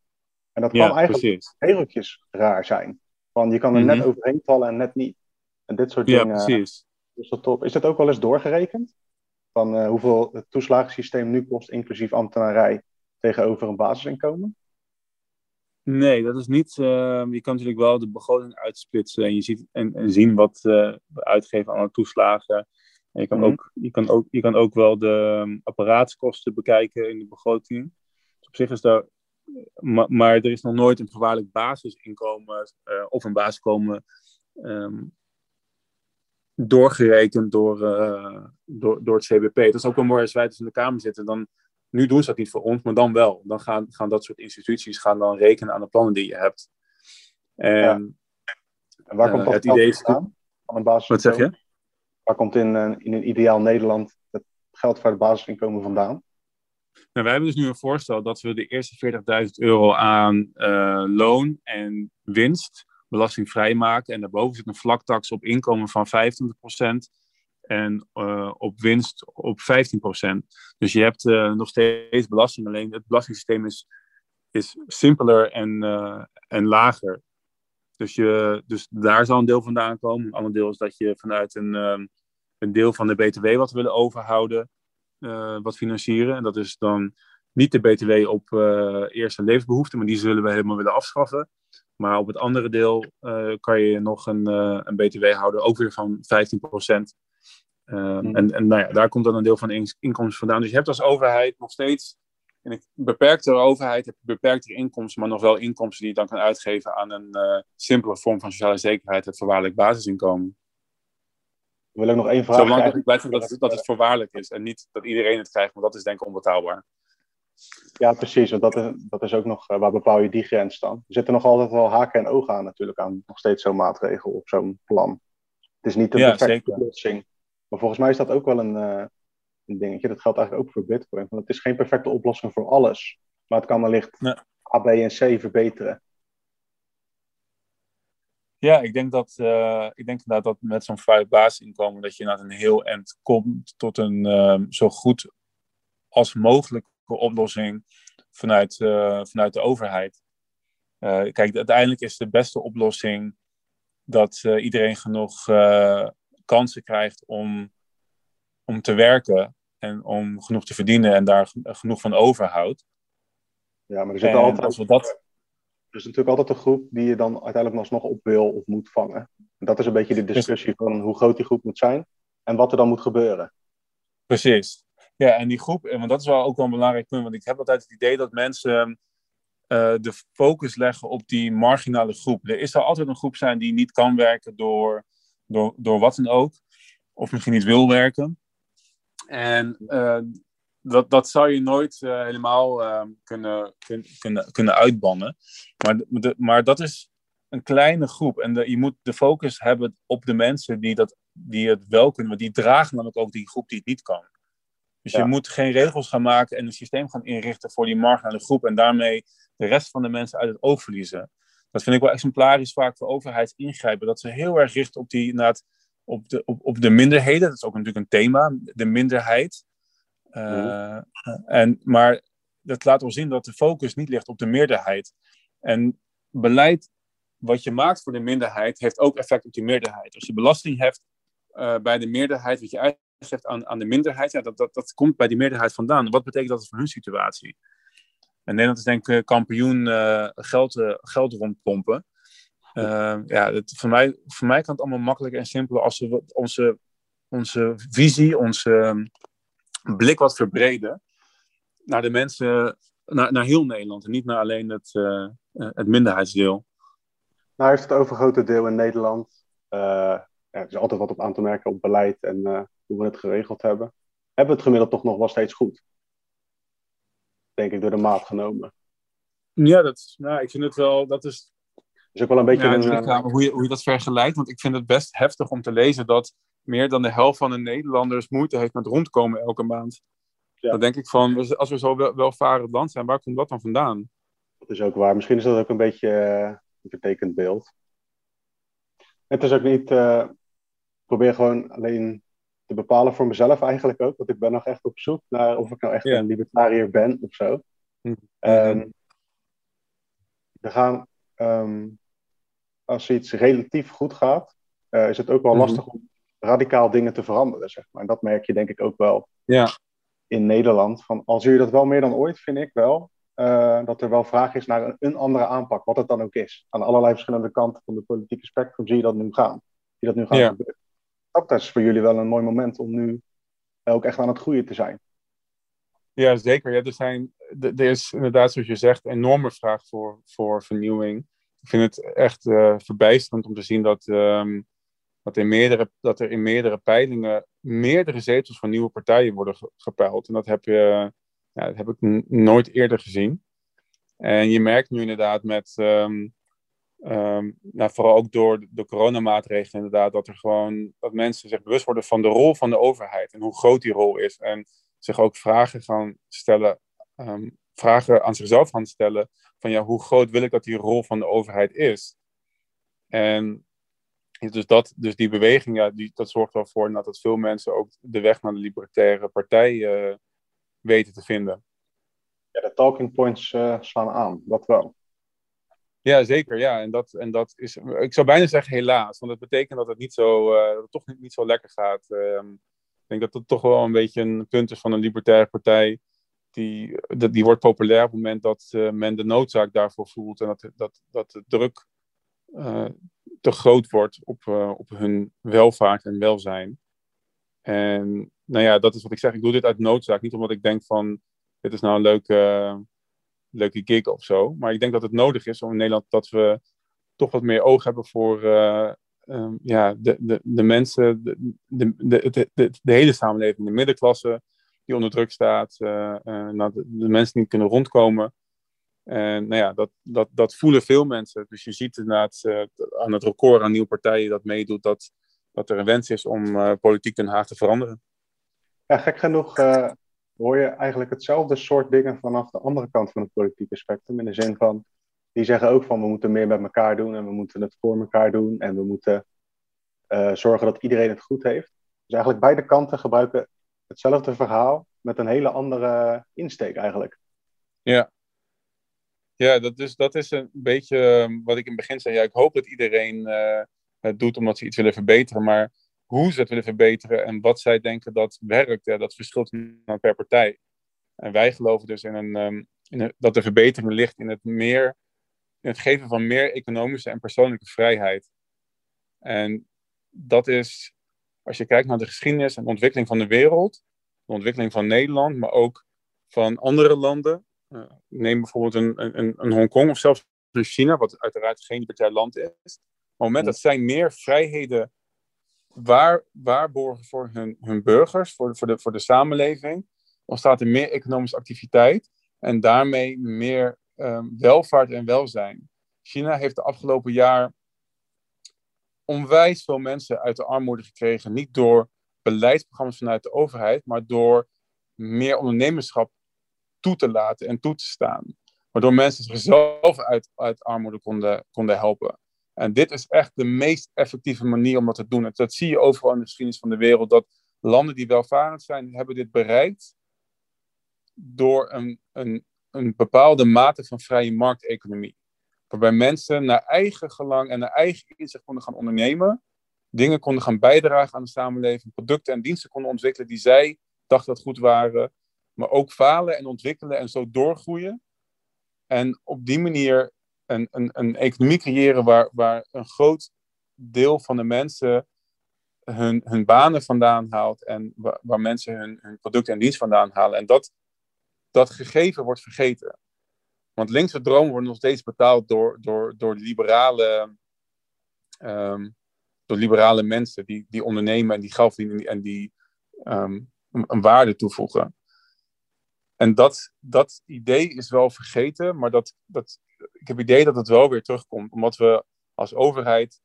Speaker 2: En dat kan ja, eigenlijk regeltjes raar zijn. Van je kan er net mhm. overheen vallen en net niet. En dit soort dingen. Ja, precies. Is dat, top. is dat ook wel eens doorgerekend? Van hoeveel het toeslagensysteem nu kost, inclusief ambtenarij, tegenover een basisinkomen?
Speaker 3: Nee, dat is niet. Uh, je kan natuurlijk wel de begroting uitsplitsen en, je ziet, en, en zien wat uh, we uitgeven aan de toeslagen. En je, kan mm -hmm. ook, je, kan ook, je kan ook wel de um, apparaatskosten bekijken in de begroting. Dus op zich is daar maar, maar, er is nog nooit een voorwaardelijk basisinkomen uh, of een basisinkomen um, doorgerekend door, uh, door, door het CBP. Dat is ook wel mooi als wij dus in de Kamer zitten. Dan, nu doen ze dat niet voor ons, maar dan wel. Dan gaan, gaan dat soort instituties gaan dan rekenen aan de plannen die je hebt. En, ja.
Speaker 2: en waar komt uh, dat het idee vandaan? Van een
Speaker 3: Wat zeg je?
Speaker 2: Waar komt in, in een ideaal Nederland het geld voor het basisinkomen vandaan?
Speaker 3: Nou, wij hebben dus nu een voorstel dat we de eerste 40.000 euro aan uh, loon en winst belastingvrij maken. En daarboven zit een vlaktax op inkomen van 25% en uh, op winst op 15%. Dus je hebt uh, nog steeds belasting, alleen het belastingssysteem is, is simpeler en, en lager. Dus, je, dus daar zal een deel vandaan komen. Een ander deel is dat je vanuit een, een deel van de BTW wat willen overhouden, wat financieren. En dat is dan niet de BTW op eerste levensbehoeften, maar die zullen we helemaal willen afschaffen. Maar op het andere deel kan je nog een, een BTW houden, ook weer van 15 Mm. En, en nou ja, daar komt dan een deel van de inkomsten vandaan. Dus je hebt als overheid nog steeds in een beperkte overheid heb je beperktere inkomsten, maar nog wel inkomsten die je dan kan uitgeven aan een uh, simpele vorm van sociale zekerheid, het voorwaardelijk basisinkomen.
Speaker 2: Wil ik nog één vraag
Speaker 3: Zolang het blijft dat, het, dat het voorwaardelijk is en niet dat iedereen het krijgt, want dat is denk ik onbetaalbaar.
Speaker 2: Ja, precies. Want dat is, dat is ook nog, uh, waar bepaal je die grens dan? Er zitten nog altijd wel haken en ogen aan natuurlijk aan nog steeds zo'n maatregel of zo'n plan. Het is niet de perfecte oplossing. Maar volgens mij is dat ook wel een, een dingetje. Dat geldt eigenlijk ook voor Bitcoin. Want het is geen perfecte oplossing voor alles. Maar het kan wellicht
Speaker 3: Nee.
Speaker 2: A, B en C verbeteren.
Speaker 3: Ja, ik denk dat eh, ik denk inderdaad dat met zo'n vrij basisinkomen dat je naar een heel eind komt tot een ehm, zo goed als mogelijke oplossing vanuit, eh, vanuit de overheid. Kijk, uiteindelijk is de beste oplossing dat iedereen genoeg kansen krijgt om, om te werken en om genoeg te verdienen en daar gen- genoeg van overhoudt.
Speaker 2: Ja, maar er, zit altijd,
Speaker 3: als we dat,
Speaker 2: er is natuurlijk altijd een groep die je dan uiteindelijk alsnog op wil of moet vangen. En dat is een beetje de discussie van hoe groot die groep moet zijn en wat er dan moet gebeuren.
Speaker 3: Precies. Ja, en die groep, en want dat is wel ook wel een belangrijk punt, want ik heb altijd het idee dat mensen eh, de focus leggen op die marginale groep. Er is zal altijd een groep zijn die niet kan werken door, door, door wat dan ook, of misschien niet wil werken. En eh, dat, dat zou je nooit eh, helemaal eh, kunnen, kun- kunnen, kunnen uitbannen. Maar, de- de, maar dat is een kleine groep. En de, je moet de focus hebben op de mensen die, dat, die het wel kunnen. Want die dragen namelijk ook die groep die het niet kan. Dus
Speaker 2: Ja.
Speaker 3: je moet geen regels gaan maken en een systeem gaan inrichten voor die marginale groep. En daarmee de rest van de mensen uit het oog verliezen. Dat vind ik wel exemplarisch vaak voor overheidsingrijpen. Dat ze heel erg richten op, die, op, de, op, op de minderheden. Dat is ook natuurlijk een thema, de minderheid. Eh, en, maar dat laat wel zien dat de focus niet ligt op de meerderheid. En beleid wat je maakt voor de minderheid heeft ook effect op die meerderheid. Als je belasting heft eh, bij de meerderheid, wat je uitgeeft aan, aan de minderheid, ja, dat, dat, dat komt bij die meerderheid vandaan. Wat betekent dat voor hun situatie? En Nederland is denk ik kampioen eh, geld, eh, geld rondpompen. Eh, ja, het, voor, mij, voor mij kan het allemaal makkelijker en simpeler als we onze, onze visie, onze ehm, blik wat verbreden naar de mensen, naar, naar heel Nederland en niet naar alleen het, eh, eh, het minderheidsdeel.
Speaker 2: Nou heeft het overgrote deel in Nederland. eh, ja, er is altijd wat op aan te merken op beleid en eh, hoe we het geregeld hebben. Hebben we het gemiddeld toch nog wel steeds goed? Denk ik door de maat genomen.
Speaker 3: Ja, dat, nou, ik vind het wel, dat is
Speaker 2: is ook wel een beetje
Speaker 3: ja,
Speaker 2: een... eh,
Speaker 3: hoe, je, hoe je dat vergelijkt. Want ik vind het best heftig om te lezen dat meer dan de helft van de Nederlanders moeite heeft met rondkomen elke maand.
Speaker 2: Ja.
Speaker 3: Dan denk ik van, als we zo wel, welvarend land zijn, waar komt dat dan vandaan?
Speaker 2: Dat is ook waar. Misschien is dat ook een beetje eh, een vertekend beeld. Het is ook niet. eh, ik probeer gewoon alleen te bepalen voor mezelf eigenlijk ook. Want ik ben nog echt op zoek naar of ik nou echt een libertariër ben of zo.
Speaker 3: Mhm.
Speaker 2: Ehm, we gaan. ehm, als iets relatief goed gaat, eh, is het ook wel
Speaker 3: Mhm.
Speaker 2: lastig om radicaal dingen te veranderen. Zeg maar. En dat merk je denk ik ook wel
Speaker 3: Ja,
Speaker 2: in Nederland. Van, al zie je dat wel meer dan ooit, vind ik wel. eh, dat er wel vraag is naar een, een andere aanpak, wat het dan ook is. Aan allerlei verschillende kanten van de politieke spectrum zie je dat nu gaan. Zie je dat nu gaan gebeuren. Dat is voor jullie wel een mooi moment om nu ook echt aan het groeien te zijn.
Speaker 3: ja zeker. Ja, er, zijn, er is inderdaad, zoals je zegt, enorme vraag voor, voor vernieuwing. Ik vind het echt eh, verbijsterend om te zien dat, ehm, dat, in meerdere, dat er in meerdere peilingen meerdere zetels van nieuwe partijen worden ge- gepeild. En dat heb, je, ja, heb ik nooit eerder gezien. En je merkt nu inderdaad met, ehm, ehm, nou, vooral ook door de coronamaatregelen inderdaad, dat er gewoon, dat mensen zich bewust worden van de rol van de overheid en hoe groot die rol is. En zich ook vragen gaan stellen, ehm, vragen aan zichzelf gaan stellen van ja, hoe groot wil ik dat die rol van de overheid is? En dus, dat, dus die beweging, ja, die, dat zorgt wel voor dat veel mensen ook de weg naar de libertaire partij eh, weten te vinden.
Speaker 2: Ja, de talking points eh, slaan aan, dat wel.
Speaker 3: Ja, zeker. Ja. En, dat, en dat is, ik zou bijna zeggen helaas, want dat betekent dat het, niet zo, eh, dat toch niet, niet zo lekker gaat. Ehm, ik denk dat het toch wel een beetje een punt is van een libertaire partij. Die, dat, die wordt populair op het moment dat eh, men de noodzaak daarvoor voelt en dat, dat, dat de druk eh, te groot wordt op, op hun welvaart en welzijn. En nou ja, dat is wat ik zeg. Ik doe dit uit noodzaak. Niet omdat ik denk van dit is nou een leuke, leuke gig of zo. Maar ik denk dat het nodig is om in Nederland dat we toch wat meer oog hebben voor um, ja, de, de, de mensen, de, de, de, de, hele samenleving, de middenklasse die onder druk staat, uh, de, mensen die niet kunnen rondkomen. En nou ja, dat, dat, dat voelen veel mensen. Dus je ziet inderdaad aan het record aan nieuwe partijen dat meedoet, dat, dat er een wens is om politiek Den Haag te veranderen.
Speaker 2: Ja, gek genoeg hoor je eigenlijk hetzelfde soort dingen vanaf de andere kant van het politieke spectrum. In de zin van, die zeggen ook van we moeten meer met elkaar doen en we moeten het voor elkaar doen en we moeten uh, zorgen dat iedereen het goed heeft. Dus eigenlijk beide kanten gebruiken hetzelfde verhaal met een hele andere insteek eigenlijk.
Speaker 3: Ja, ja dat, is, dat is een beetje ehm, wat ik in het begin zei. Ja, ik hoop dat iedereen uh, het doet omdat ze iets willen verbeteren, maar hoe ze het willen verbeteren en wat zij denken dat werkt, ja, dat verschilt per partij. En wij geloven dus in een, um, in een, dat de verbetering ligt in het meer in het geven van meer economische en persoonlijke vrijheid. En dat is, als je kijkt naar de geschiedenis en ontwikkeling van de wereld, de ontwikkeling van Nederland, maar ook van andere landen. Uh, neem bijvoorbeeld een, een, een Hongkong of zelfs een China, wat uiteraard geen libertair land is. Op het moment dat zij meer vrijheden waar, waarborgen voor hun, hun burgers, voor voor, de, voor de samenleving, ontstaat er meer economische activiteit en daarmee meer um, welvaart en welzijn. China heeft de afgelopen jaar onwijs veel mensen uit de armoede gekregen. Niet door beleidsprogramma's vanuit de overheid, maar door meer ondernemerschap toe te laten en toe te staan. Waardoor mensen zichzelf uit, uit armoede konden, konden helpen. En dit is echt de meest effectieve manier om dat te doen. Dat zie je overal in de geschiedenis van de wereld. Dat landen die welvarend zijn, hebben dit bereikt door een, een een bepaalde mate van vrije markteconomie. Waarbij mensen naar eigen gelang en naar eigen inzicht konden gaan ondernemen. Dingen konden gaan bijdragen aan de samenleving. Producten en diensten konden ontwikkelen die zij dachten dat goed waren. Maar ook falen en ontwikkelen en zo doorgroeien. En op die manier een, een, een economie creëren waar, waar een groot deel van de mensen hun, hun banen vandaan haalt. En waar, waar mensen hun, hun producten en diensten vandaan halen. En dat dat gegeven wordt vergeten. Want linkse dromen worden nog steeds betaald door, door, door, liberale, um, door liberale mensen die, die ondernemen en die geld verdienen en die um, een, waarde toevoegen. En dat, dat idee is wel vergeten, maar dat, dat, ik heb het idee dat het wel weer terugkomt, omdat we als overheid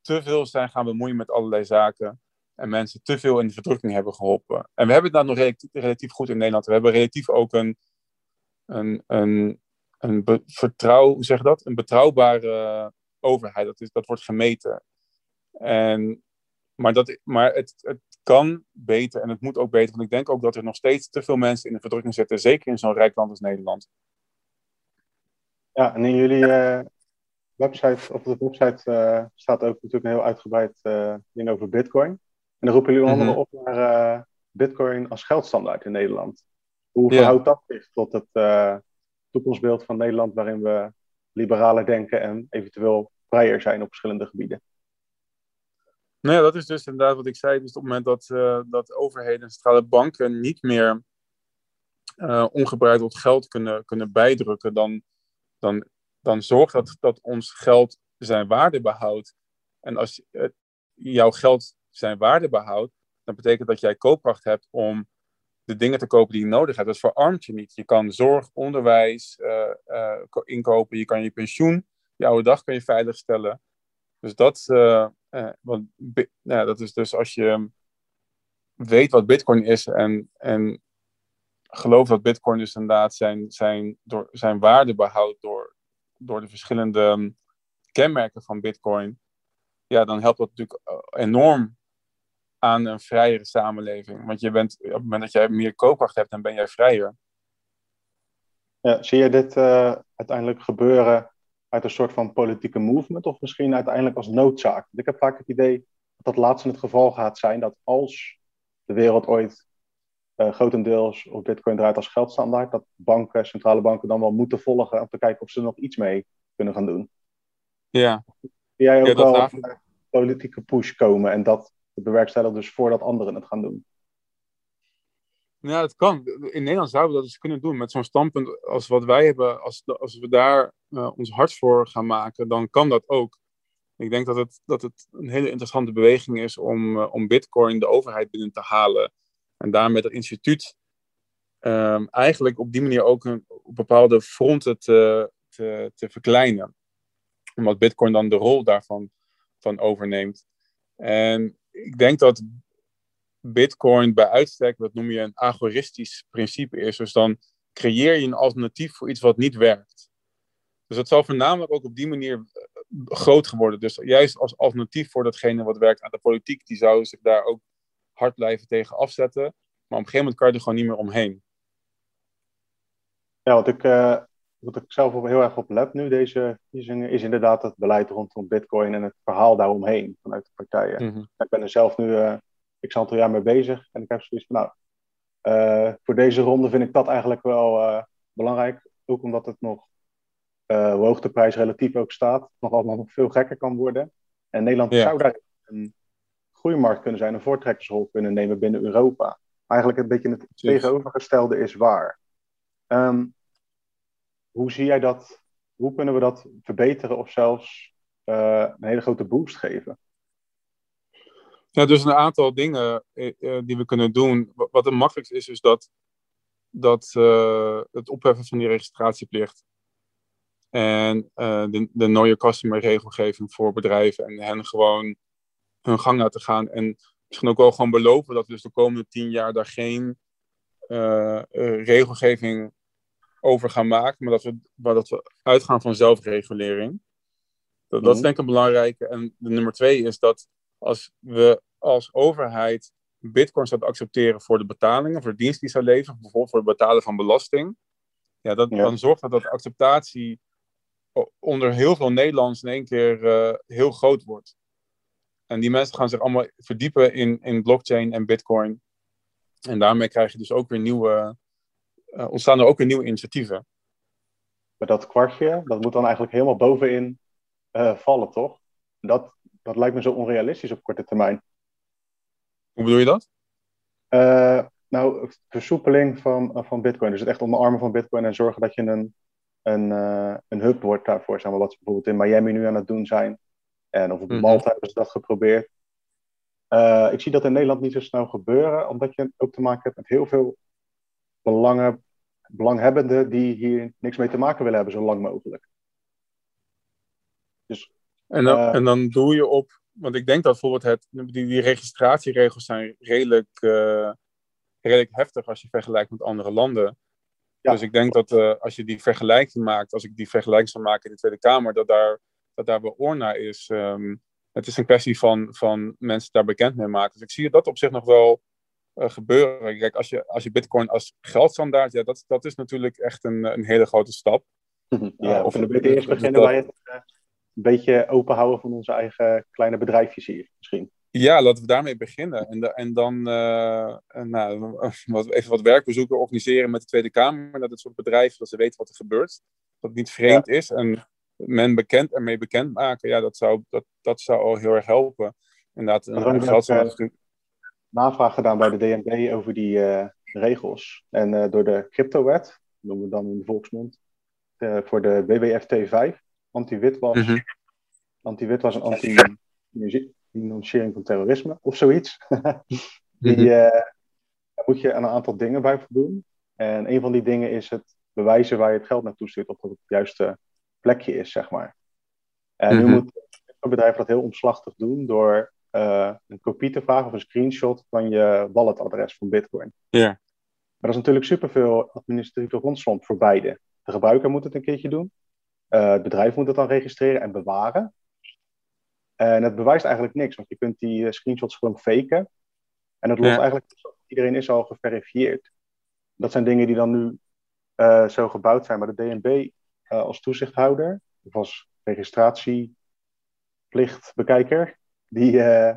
Speaker 3: te veel zijn gaan bemoeien met allerlei zaken en mensen te veel in de verdrukking hebben geholpen. En we hebben dat nog relatief, relatief goed in Nederland. We hebben relatief ook een, een, een, een vertrouw, hoe zeg dat? Een betrouwbare overheid. Dat, is, dat wordt gemeten. En, maar dat, maar het, het kan beter en het moet ook beter. Want ik denk ook dat er nog steeds te veel mensen in de verdrukking zitten. Zeker in zo'n rijk land als Nederland.
Speaker 2: Ja, en in jullie uh, website, op de website uh, staat ook natuurlijk een heel uitgebreid uh, ding over Bitcoin. En dan roepen jullie onder andere mhm. op naar Bitcoin als geldstandaard in Nederland. Hoe verhoudt dat zich tot het toekomstbeeld van Nederland, waarin we liberaler denken en eventueel vrijer zijn op verschillende gebieden?
Speaker 3: Nou ja, dat is dus inderdaad wat ik zei. Dus op het moment dat, dat overheden en centrale banken niet meer ongebreideld geld kunnen, kunnen bijdrukken, dan, dan, dan zorgt dat dat ons geld zijn waarde behoudt. En als jouw geld zijn waarde behoudt, dan betekent dat jij koopkracht hebt om de dingen te kopen die je nodig hebt. Dat verarmt je niet. Je kan zorg, onderwijs uh, uh, inkopen, je kan je pensioen, je oude dag kan je veiligstellen. Dus dat, wat, nou, dat is dus als je weet wat Bitcoin is en, en gelooft dat Bitcoin dus inderdaad zijn, zijn, door, zijn waarde behoudt door, door de verschillende kenmerken van Bitcoin, ja, dan helpt dat natuurlijk enorm aan een vrijere samenleving. Want je bent, op het moment dat jij meer koopkracht hebt, dan ben jij vrijer.
Speaker 2: Ja, zie je dit uh, uiteindelijk gebeuren uit een soort van politieke movement of misschien uiteindelijk als noodzaak? Ik heb vaak het idee dat dat laatste het geval gaat zijn dat als de wereld ooit uh, grotendeels op bitcoin draait als geldstandaard, dat banken, centrale banken dan wel moeten volgen om te kijken of ze er nog iets mee kunnen gaan doen.
Speaker 3: Ja.
Speaker 2: Jij ook ja, wel een politieke push komen en dat bewerkstelligen dus voordat anderen het gaan doen.
Speaker 3: Ja, het kan. In Nederland zouden we dat eens kunnen doen. Met zo'n standpunt als wat wij hebben, als, als we daar uh, ons hart voor gaan maken, dan kan dat ook. Ik denk dat het, dat het een hele interessante beweging is om, uh, om Bitcoin de overheid binnen te halen. En daarmee dat instituut um, eigenlijk op die manier ook een, op bepaalde fronten te, te, te verkleinen. Omdat Bitcoin dan de rol daarvan van overneemt. En ik denk dat Bitcoin bij uitstek, dat noem je een agoristisch principe is. Dus dan creëer je een alternatief voor iets wat niet werkt. Dus dat zal voornamelijk ook op die manier eh, groot geworden. Dus juist als alternatief voor datgene wat werkt aan de politiek, die zou zich daar ook hard blijven tegen afzetten. Maar op een gegeven moment kan je er gewoon niet meer omheen.
Speaker 2: Ja, wat ik, uh, wat ik zelf heel erg op let nu, deze verkiezingen, is inderdaad het beleid rondom Bitcoin en het verhaal daaromheen vanuit de partijen. Mm -hmm. Ik ben er zelf nu uh, x aantal jaar mee bezig en ik heb zoiets van, nou, uh, voor deze ronde vind ik dat eigenlijk wel belangrijk. Ook omdat het nog, hoe hoog de prijs relatief ook staat, nog allemaal nog veel gekker kan worden. En Nederland ja. zou daar een groeimarkt kunnen zijn, een voortrekkersrol kunnen nemen binnen Europa. Eigenlijk een beetje het tegenovergestelde is waar. Um, hoe zie jij dat? Hoe kunnen we dat verbeteren of zelfs uh, een hele grote boost geven?
Speaker 3: Ja, dus een aantal dingen uh, die we kunnen doen. Wat het makkelijkst is, is dat, dat uh, het opheffen van die registratieplicht en de, de Your Customer regelgeving voor bedrijven en hen gewoon hun gang laten gaan. En misschien ook wel gewoon beloven dat we dus de komende tien jaar daar geen regelgeving over gaan maken, maar dat we, maar dat we uitgaan van zelfregulering. Dat, dat is mhm. denk ik een belangrijke. En de nummer twee is dat als we als overheid bitcoin zouden accepteren voor de betalingen, voor de dienst die ze leveren, bijvoorbeeld voor het betalen van belasting, ja, dat, dan zorgt dat dat acceptatie onder heel veel Nederlands in één keer uh, heel groot wordt. En die mensen gaan zich allemaal verdiepen in, in blockchain en bitcoin. En daarmee krijg je dus ook weer nieuwe, uh, ontstaan er ook weer nieuwe initiatieven.
Speaker 2: Maar dat kwartje, dat moet dan eigenlijk helemaal bovenin uh, vallen, toch? Dat, dat lijkt me zo onrealistisch op korte termijn.
Speaker 3: Hoe bedoel je dat?
Speaker 2: Uh, nou, versoepeling van, van Bitcoin. Dus het echt omarmen van Bitcoin en zorgen dat je een, een, een hub wordt daarvoor. Zeg maar, wat ze bijvoorbeeld in Miami nu aan het doen zijn. En of op mm Malta hebben ze dat geprobeerd. ik zie dat in Nederland niet zo snel gebeuren, omdat je ook te maken hebt met heel veel belangen, belanghebbenden die hier niks mee te maken willen hebben, zo lang mogelijk.
Speaker 3: Dus, en, dan, uh, en dan doe je op, want ik denk dat bijvoorbeeld het, die, die registratieregels zijn redelijk, uh, redelijk heftig als je vergelijkt met andere landen. Ja. Dus ik denk dat als je die vergelijking maakt, als ik die vergelijking zou maken in de Tweede Kamer, dat daar, dat daar beoorna is. Um, het is een kwestie van, van mensen daar bekend mee maken. Dus ik zie dat op zich nog wel uh, gebeuren. Kijk, als je, als je Bitcoin als geldstandaard, ja, dat, dat is natuurlijk echt een, een hele grote stap.
Speaker 2: Ja, uh, of we eerst beginnen bij het uh, een beetje openhouden van onze eigen kleine bedrijfjes hier, misschien.
Speaker 3: Ja, laten we daarmee beginnen. En, de, en dan nou, wat, even wat werkbezoeken organiseren met de Tweede Kamer naar dit soort bedrijven, dat ze weten wat er gebeurt. Dat het niet vreemd ja. is en men bekend ermee bekend maken. Ja, dat zou, dat, dat zou al heel erg helpen. Inderdaad, een, is natuurlijk
Speaker 2: navraag gedaan bij de DNB over die uh, regels. En uh, door de cryptowet, noemen we dan in de volksmond, uh, voor de BWFT5, anti-witwas, mm -hmm. anti-witwas en anti-financiering van terrorisme of zoiets. die, mm -hmm. daar moet je aan een aantal dingen bij voldoen. En een van die dingen is het bewijzen waar je het geld naartoe stuurt, of dat het het juiste plekje is, zeg maar. En mm -hmm. nu moet het bedrijf dat heel omslachtig doen door uh, een kopie te vragen of een screenshot van je walletadres van Bitcoin.
Speaker 3: Ja.
Speaker 2: Maar dat is natuurlijk superveel administratieve rondsomp voor beide. De gebruiker moet het een keertje doen. Uh, het bedrijf moet het dan registreren en bewaren. En het bewijst eigenlijk niks, want je kunt die screenshots gewoon faken. En het lost ja. eigenlijk iedereen is al geverifieerd. Dat zijn dingen die dan nu uh, zo gebouwd zijn. Maar de DNB uh, als toezichthouder, of als registratieplichtbekijker, die, uh,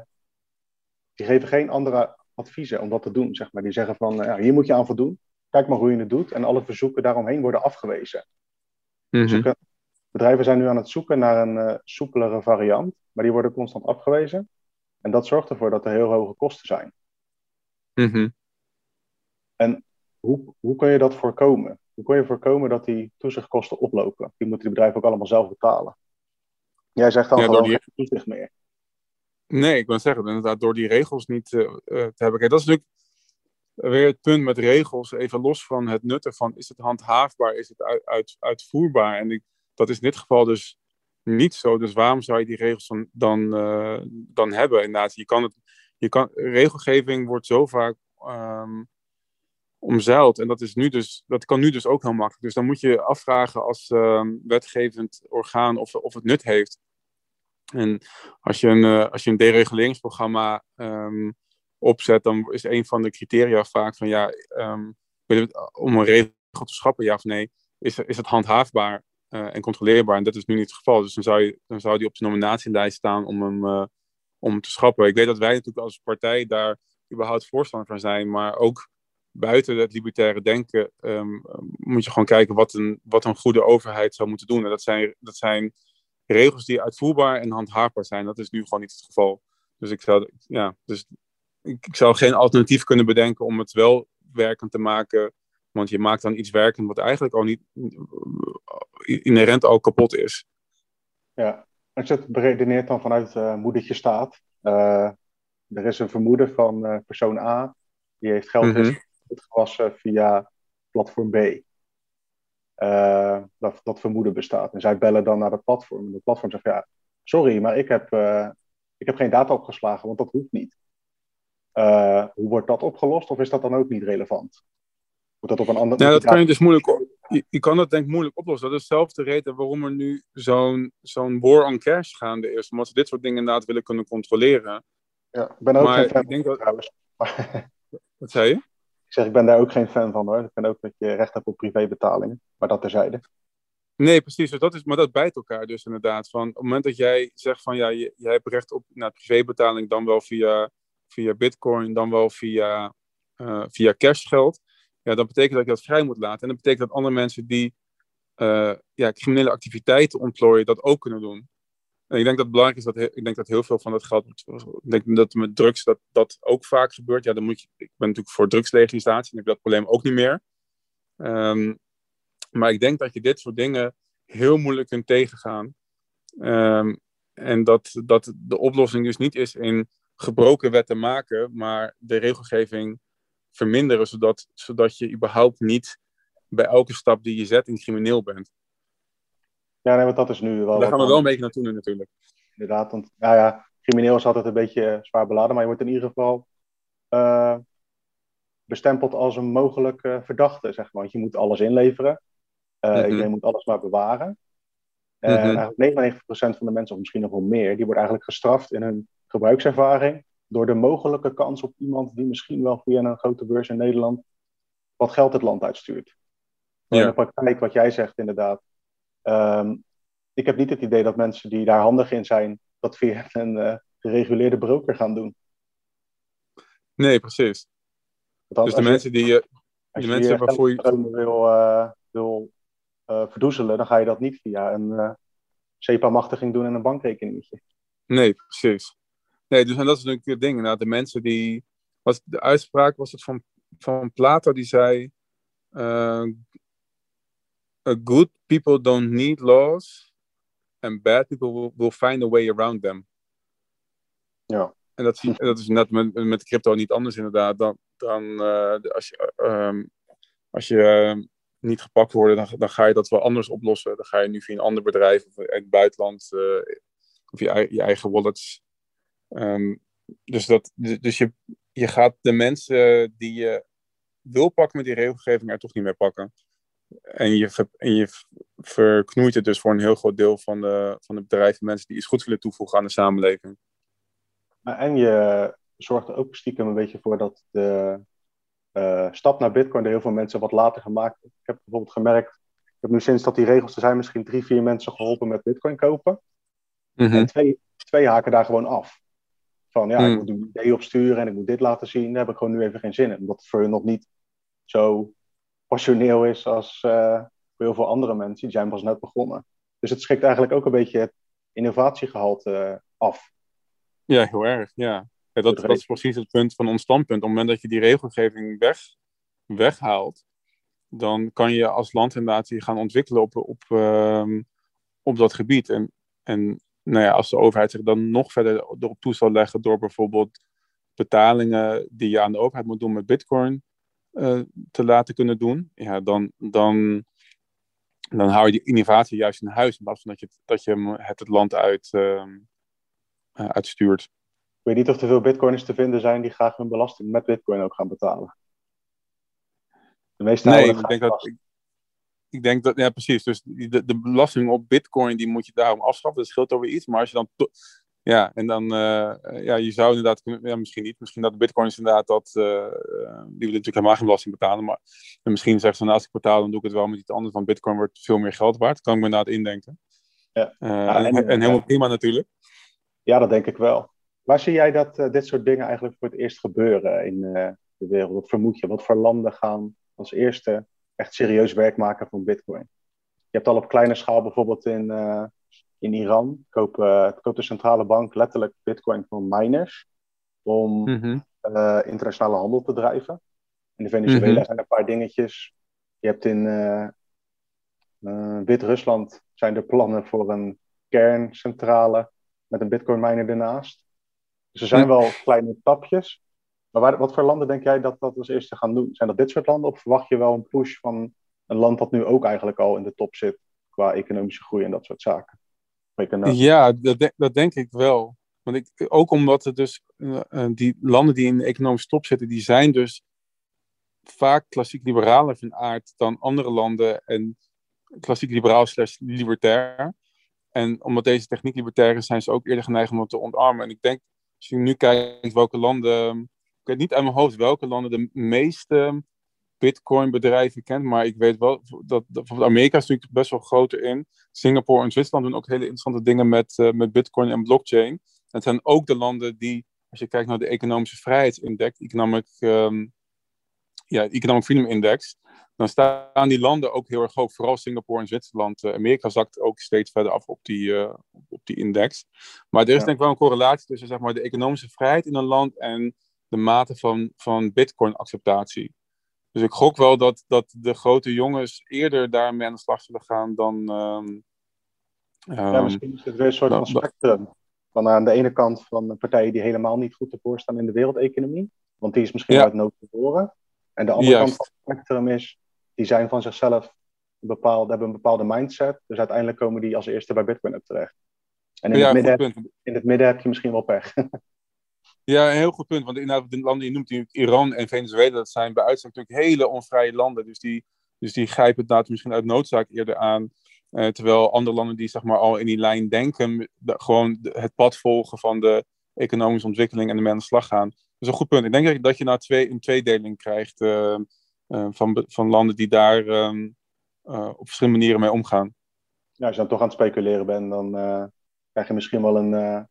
Speaker 2: die geven geen andere adviezen om dat te doen. Zeg maar. Die zeggen van, uh, hier moet je aan voldoen. Kijk maar hoe je het doet. En alle verzoeken daaromheen worden afgewezen. Mm -hmm. dus bedrijven zijn nu aan het zoeken naar een soepelere variant. Maar die worden constant afgewezen. En dat zorgt ervoor dat er heel hoge kosten zijn.
Speaker 3: Mm -hmm.
Speaker 2: En hoe, hoe kun je dat voorkomen? Hoe kun je voorkomen dat die toezichtkosten oplopen? Die moeten die bedrijven ook allemaal zelf betalen. Jij zegt dan ja, gewoon die... geen toezicht meer.
Speaker 3: Nee, ik wil zeggen, inderdaad, door die regels niet uh, te hebben. Kijk, dat is natuurlijk weer het punt met regels, even los van het nut ervan. Is het handhaafbaar? Is het uit, uit, uitvoerbaar? En ik, dat is in dit geval dus niet zo. Dus waarom zou je die regels dan, dan, uh, dan hebben? Inderdaad, je kan het, je kan, regelgeving wordt zo vaak um, omzeild. En dat, is nu dus, dat kan nu dus ook heel makkelijk. Dus dan moet je afvragen als um, wetgevend orgaan of, of het nut heeft. En als je een, uh, als je een dereguleringsprogramma um, opzet, dan is een van de criteria vaak van ja, um, om een regel te schappen, ja of nee, is, is het handhaafbaar uh, en controleerbaar. En dat is nu niet het geval. Dus dan zou, je, dan zou die op de nominatielijst staan om hem, om te schappen. Ik weet dat wij natuurlijk als partij daar überhaupt voorstander van zijn, maar ook buiten het libertaire denken um, moet je gewoon kijken wat een, wat een goede overheid zou moeten doen. En dat zijn, dat zijn regels die uitvoerbaar en handhaafbaar zijn. Dat is nu gewoon niet het geval. Dus ik zou, ja, dus ik, ik zou geen alternatief kunnen bedenken om het wel werkend te maken. Want je maakt dan iets werkend wat eigenlijk al niet inherent al kapot is.
Speaker 2: Ja, als je het beredeneert dan vanuit uh, moedertje staat. Uh, er is een vermoeden van uh, persoon A. Die heeft geld mm -hmm. Gewassen via platform B. dat, dat vermoeden bestaat. En zij bellen dan naar het platform. En het platform zegt ja, sorry, maar ik heb, ik heb geen data opgeslagen, want dat hoeft niet. Uh, hoe wordt dat opgelost of is dat dan ook niet relevant?
Speaker 3: Moet dat op een andere Ja, dat kan je dus moeilijk. Je, je, kan dat denk ik moeilijk oplossen. Dat is dezelfde reden waarom er nu zo'n zo'n war on cash gaande is. Omdat ze dit soort dingen inderdaad willen kunnen controleren.
Speaker 2: Ja, ik ben ook maar geen fan ik denk van dat... trouwens.
Speaker 3: Wat zei je?
Speaker 2: Ik zeg, ik ben daar ook geen fan van hoor. Ik vind ook dat je recht hebt op privébetalingen. Maar dat terzijde.
Speaker 3: Nee, precies. Dat is, maar dat bijt elkaar dus inderdaad. Van, op het moment dat jij zegt van ja, je, jij hebt recht op nou, privébetaling dan wel via via bitcoin, dan wel via, uh, via cashgeld. Ja, dat betekent dat je dat vrij moet laten. En dat betekent dat andere mensen die uh, ja, criminele activiteiten ontplooien, dat ook kunnen doen. En ik denk dat het belangrijk is dat ik denk dat heel veel van dat geld. Ik denk dat met drugs dat, dat ook vaak gebeurt. Ja, dan moet je, ik ben natuurlijk voor drugslegalisatie en ik heb dat probleem ook niet meer. Um, maar ik denk dat je dit soort dingen heel moeilijk kunt tegengaan. Um, en dat, dat de oplossing dus niet is in gebroken wetten maken, maar de regelgeving verminderen, zodat, zodat je überhaupt niet bij elke stap die je zet een crimineel bent.
Speaker 2: Ja, nee, want dat is nu wel.
Speaker 3: Daar gaan we wel een beetje naartoe nu natuurlijk.
Speaker 2: Inderdaad, want ja, ja, crimineel is altijd een beetje zwaar beladen, maar je wordt in ieder geval uh, bestempeld als een mogelijke verdachte, zeg maar. Want je moet alles inleveren. Uh, mm-hmm. Iedereen moet alles maar bewaren. En uh, mm-hmm. 99% van de mensen, of misschien nog wel meer, die wordt eigenlijk gestraft in hun gebruikservaring door de mogelijke kans op iemand die misschien wel via een grote beurs in Nederland wat geld het land uitstuurt. Ja. In de praktijk, wat jij zegt inderdaad. Um, ik heb niet het idee dat mensen die daar handig in zijn, dat via een uh, gereguleerde broker gaan doen.
Speaker 3: Nee, precies. Dus de mensen die je.
Speaker 2: Als je mensen waarvoor je. wil, uh, wil uh, verdoezelen, dan ga je dat niet via een SEPA-machtiging doen en een bankrekeningetje.
Speaker 3: Nee, precies. Nee, dus en dat is natuurlijk het ding. Nou, de mensen die. Was, de uitspraak was het van, van Plato, die zei. Good people don't need laws, and bad people will, will find a way around them.
Speaker 2: Ja.
Speaker 3: En dat, dat is net met, met crypto niet anders inderdaad. Dan, dan uh, als je, um, als je uh, niet gepakt wordt, dan, dan ga je dat wel anders oplossen. Dan ga je nu via een ander bedrijf of in het buitenland uh, of je, je eigen wallets Um, dus dat, dus je, je gaat de mensen die je wil pakken met die regelgeving er toch niet meer pakken. En je, en je verknoeit het dus voor een heel groot deel van de, van de bedrijven, mensen die iets goed willen toevoegen aan de samenleving.
Speaker 2: En je zorgt er ook stiekem een beetje voor dat de uh, stap naar Bitcoin er heel veel mensen wat later gemaakt Ik heb bijvoorbeeld gemerkt, ik heb nu sinds dat die regels er zijn, misschien drie, vier mensen geholpen met Bitcoin kopen. Mm -hmm. En twee, twee haken daar gewoon af. Van ja, ik hmm. moet een idee opsturen en ik moet dit laten zien. Daar heb ik gewoon nu even geen zin in. Omdat het voor hun nog niet zo passioneel is als uh, voor heel veel andere mensen. Die zijn pas net begonnen. Dus het schikt eigenlijk ook een beetje het innovatiegehalte uh, af.
Speaker 3: Ja, heel erg. Ja. ja dat, dat, is precies het punt van ons standpunt. Op het moment dat je die regelgeving weg weghaalt, dan kan je als land inderdaad die gaan ontwikkelen op, op, ehm, op dat gebied. En, en nou ja, als de overheid zich dan nog verder erop toe zal leggen door bijvoorbeeld betalingen die je aan de overheid moet doen met bitcoin uh, te laten kunnen doen, ja, dan, dan, dan hou je die innovatie juist in huis in plaats van dat je, dat je het, het land uit, uh, uitstuurt.
Speaker 2: Ik weet niet of er veel bitcoiners te vinden zijn die graag hun belasting met bitcoin ook gaan betalen.
Speaker 3: De meeste nee, ik denk dat, ik, ik, denk dat, ja precies, dus de, de belasting op bitcoin die moet je daarom afschaffen, dat scheelt over iets, maar als je dan ja, en dan, uh, ja, je zou inderdaad kunnen, ja, misschien niet, misschien dat de bitcoins inderdaad dat, uh, die willen natuurlijk helemaal geen belasting betalen, maar misschien zeggen ze, nou, als ik betaal, dan doe ik het wel met iets anders, van bitcoin wordt veel meer geld waard, kan ik me inderdaad indenken. Ja. Uh, en, en, en, helemaal prima natuurlijk.
Speaker 2: Ja, dat denk ik wel. Waar zie jij dat dit soort dingen eigenlijk voor het eerst gebeuren in de wereld? Wat vermoed je? Wat voor landen gaan als eerste echt serieus werk maken van bitcoin? Je hebt al op kleine schaal bijvoorbeeld in in Iran koopt, koopt de centrale bank letterlijk bitcoin van miners om mhm. eh, internationale handel te drijven. In Venezuela mhm. zijn er een paar dingetjes. Je hebt in uh, Wit-Rusland zijn er plannen voor een kerncentrale met een bitcoin miner ernaast. Dus er zijn wel kleine tapjes. Maar waar, wat voor landen denk jij dat dat als eerste gaan doen? Zijn dat dit soort landen of verwacht je wel een push van een land dat nu ook eigenlijk al in de top zit qua economische groei en dat soort zaken?
Speaker 3: Ja, dat, dat denk ik wel. Want ik, ook omdat het dus, uh, die landen die in de economische top zitten, die zijn dus vaak klassiek liberaler van aard dan andere landen en klassiek liberaal slash libertair. En omdat deze techniek libertair is, zijn ze ook eerder geneigd om het te ontarmen. En ik denk, als je nu kijkt welke landen, ik weet niet uit mijn hoofd welke landen de meeste Bitcoin-bedrijven kent. Maar ik weet wel dat, dat Amerika is natuurlijk best wel groter in. Singapore en Zwitserland doen ook hele interessante dingen met, uh, met Bitcoin en blockchain. Het zijn ook de landen die, als je kijkt naar de economische vrijheidsindex, economic, um, ja, Economic Freedom Index, dan staan die landen ook heel erg hoog. Vooral Singapore en Zwitserland. Uh, Amerika zakt ook steeds verder af op die, uh, op die index. Maar er is denk ik wel een correlatie tussen zeg maar, de economische vrijheid in een land en de mate van, van Bitcoin-acceptatie. Dus ik gok wel dat, dat de grote jongens eerder daarmee aan de slag zullen gaan dan. Um,
Speaker 2: ja, ehm, misschien is het weer een soort van spectrum. Van aan de ene kant van partijen die helemaal niet goed ervoor staan in de wereldeconomie. Want die is misschien ja. uit nood geboren. En de andere kant van het spectrum is, die zijn van zichzelf bepaald, hebben een bepaalde mindset. Dus uiteindelijk komen die als eerste bij Bitcoin up terecht. En in, het, midden, in het midden heb je misschien wel pech.
Speaker 3: Ja, een heel goed punt. Want inderdaad, de landen die je noemt, Iran en Venezuela, dat zijn bij uitstek natuurlijk hele onvrije landen. Dus die, dus die grijpen het misschien uit noodzaak eerder aan. Uh, terwijl andere landen die zeg maar, al in die lijn denken, gewoon het pad volgen van de economische ontwikkeling en ermee aan de slag gaan. Dat is een goed punt. Ik denk dat je nou twee, een tweedeling krijgt uh, uh, van, van landen die daar um, op verschillende manieren mee omgaan.
Speaker 2: Ja, als je dan toch aan het speculeren bent, dan krijg je misschien wel een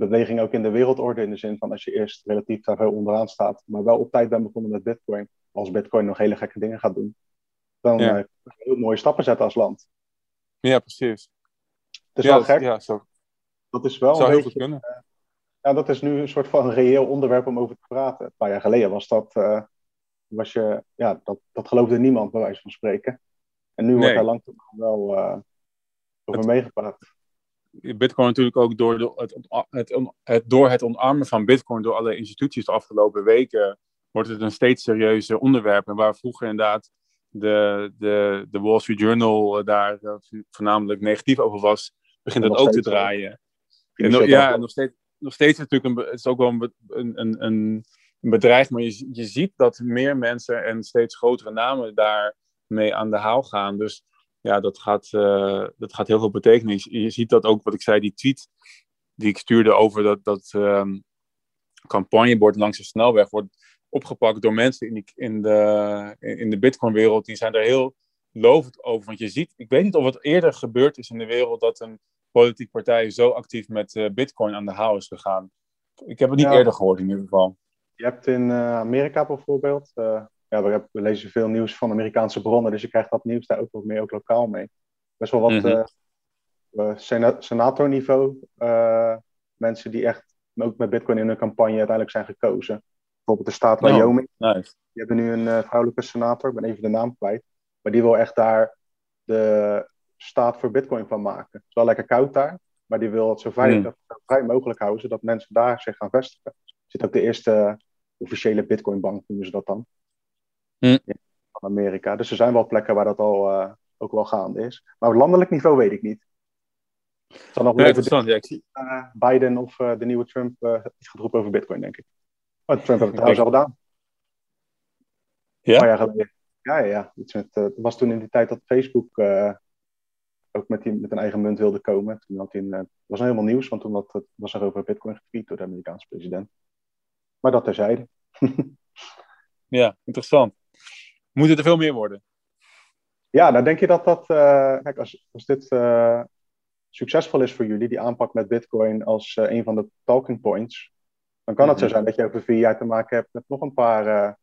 Speaker 2: een beweging ook in de wereldorde. In de zin van als je eerst relatief daar veel onderaan staat, maar wel op tijd bent begonnen met Bitcoin. Als Bitcoin nog hele gekke dingen gaat doen, dan ja. uh, heel mooie stappen zetten als land.
Speaker 3: Ja, precies.
Speaker 2: Het is ja, wel gek. Ja, zo. Dat is wel.
Speaker 3: Zou heel goed kunnen. Uh,
Speaker 2: ja, dat is nu een soort van reëel onderwerp om over te praten. Een paar jaar geleden was dat. Uh, was je, ja, dat, dat geloofde niemand, bij wijze van spreken. En nu nee. wordt daar langzaam wel over het, meegepraat.
Speaker 3: Bitcoin natuurlijk ook door de, het, het, het, door het omarmen van Bitcoin door alle instituties de afgelopen weken, wordt het een steeds serieuzer onderwerp. En waar vroeger inderdaad de, de, de Wall Street Journal daar uh, voornamelijk negatief over was, begint het ook te draaien. En ja, nog steeds, nog steeds natuurlijk een, het is ook wel een, een, een, een bedrijf, maar je, je ziet dat meer mensen en steeds grotere namen daarmee aan de haal gaan. Dus ja, dat gaat, uh, dat gaat heel veel betekenen. Je, ziet dat ook, wat ik zei, die tweet die ik stuurde over dat, dat um, campagnebord langs de snelweg wordt opgepakt door mensen in, die, in de, in de Bitcoin-wereld. Die zijn daar heel lovend over. Want je ziet, ik weet niet of het eerder gebeurd is in de wereld dat een politieke partij zo actief met uh, Bitcoin aan de haal is gegaan. Ik heb het niet eerder gehoord in ieder geval.
Speaker 2: Je hebt in uh, Amerika bijvoorbeeld, ja, we, we, lezen veel nieuws van Amerikaanse bronnen, dus je krijgt dat nieuws daar ook wat meer, ook lokaal mee. Best wel wat mm -hmm. uh, senatorniveau uh, mensen die echt ook met Bitcoin in hun campagne uiteindelijk zijn gekozen. Bijvoorbeeld de staat
Speaker 3: Oh,
Speaker 2: Wyoming.
Speaker 3: Nice.
Speaker 2: Die hebben nu een eh, vrouwelijke senator, ik ben even de naam kwijt. Maar die wil echt daar de staat voor Bitcoin van maken. Het is wel lekker koud daar, maar die wil het zo vrij, zo vrij mogelijk houden, zodat mensen daar zich gaan vestigen. Er zit ook de eerste officiële Bitcoin-bank, noemen ze dat dan. Ja, van Amerika. Dus er zijn wel plekken waar dat al eh, ook wel gaande is. Maar op landelijk niveau weet ik niet. Het zal nog wel even.
Speaker 3: Ja, ik zie-
Speaker 2: eh, Biden of eh, de nieuwe Trump iets gaat roepen over Bitcoin, denk ik. Maar Trump heeft het trouwens al gedaan.
Speaker 3: Ja?
Speaker 2: Een paar jaar geleden. Ja, ja, ja. Iets met, het was toen in die tijd dat Facebook ook met, die, met een eigen munt wilde komen. Toen had hij een, het was helemaal nieuws, want toen had, het- was er over Bitcoin getweet door de Amerikaanse president. Maar dat terzijde.
Speaker 3: ja, interessant. Moet het er veel meer worden?
Speaker 2: Ja, nou denk je dat dat, eh, kijk, als, als dit eh, succesvol is voor jullie, die aanpak met Bitcoin als eh, een van de talking points, dan kan het zo
Speaker 3: Mhm.
Speaker 2: zijn dat je over vier jaar te maken hebt met nog een paar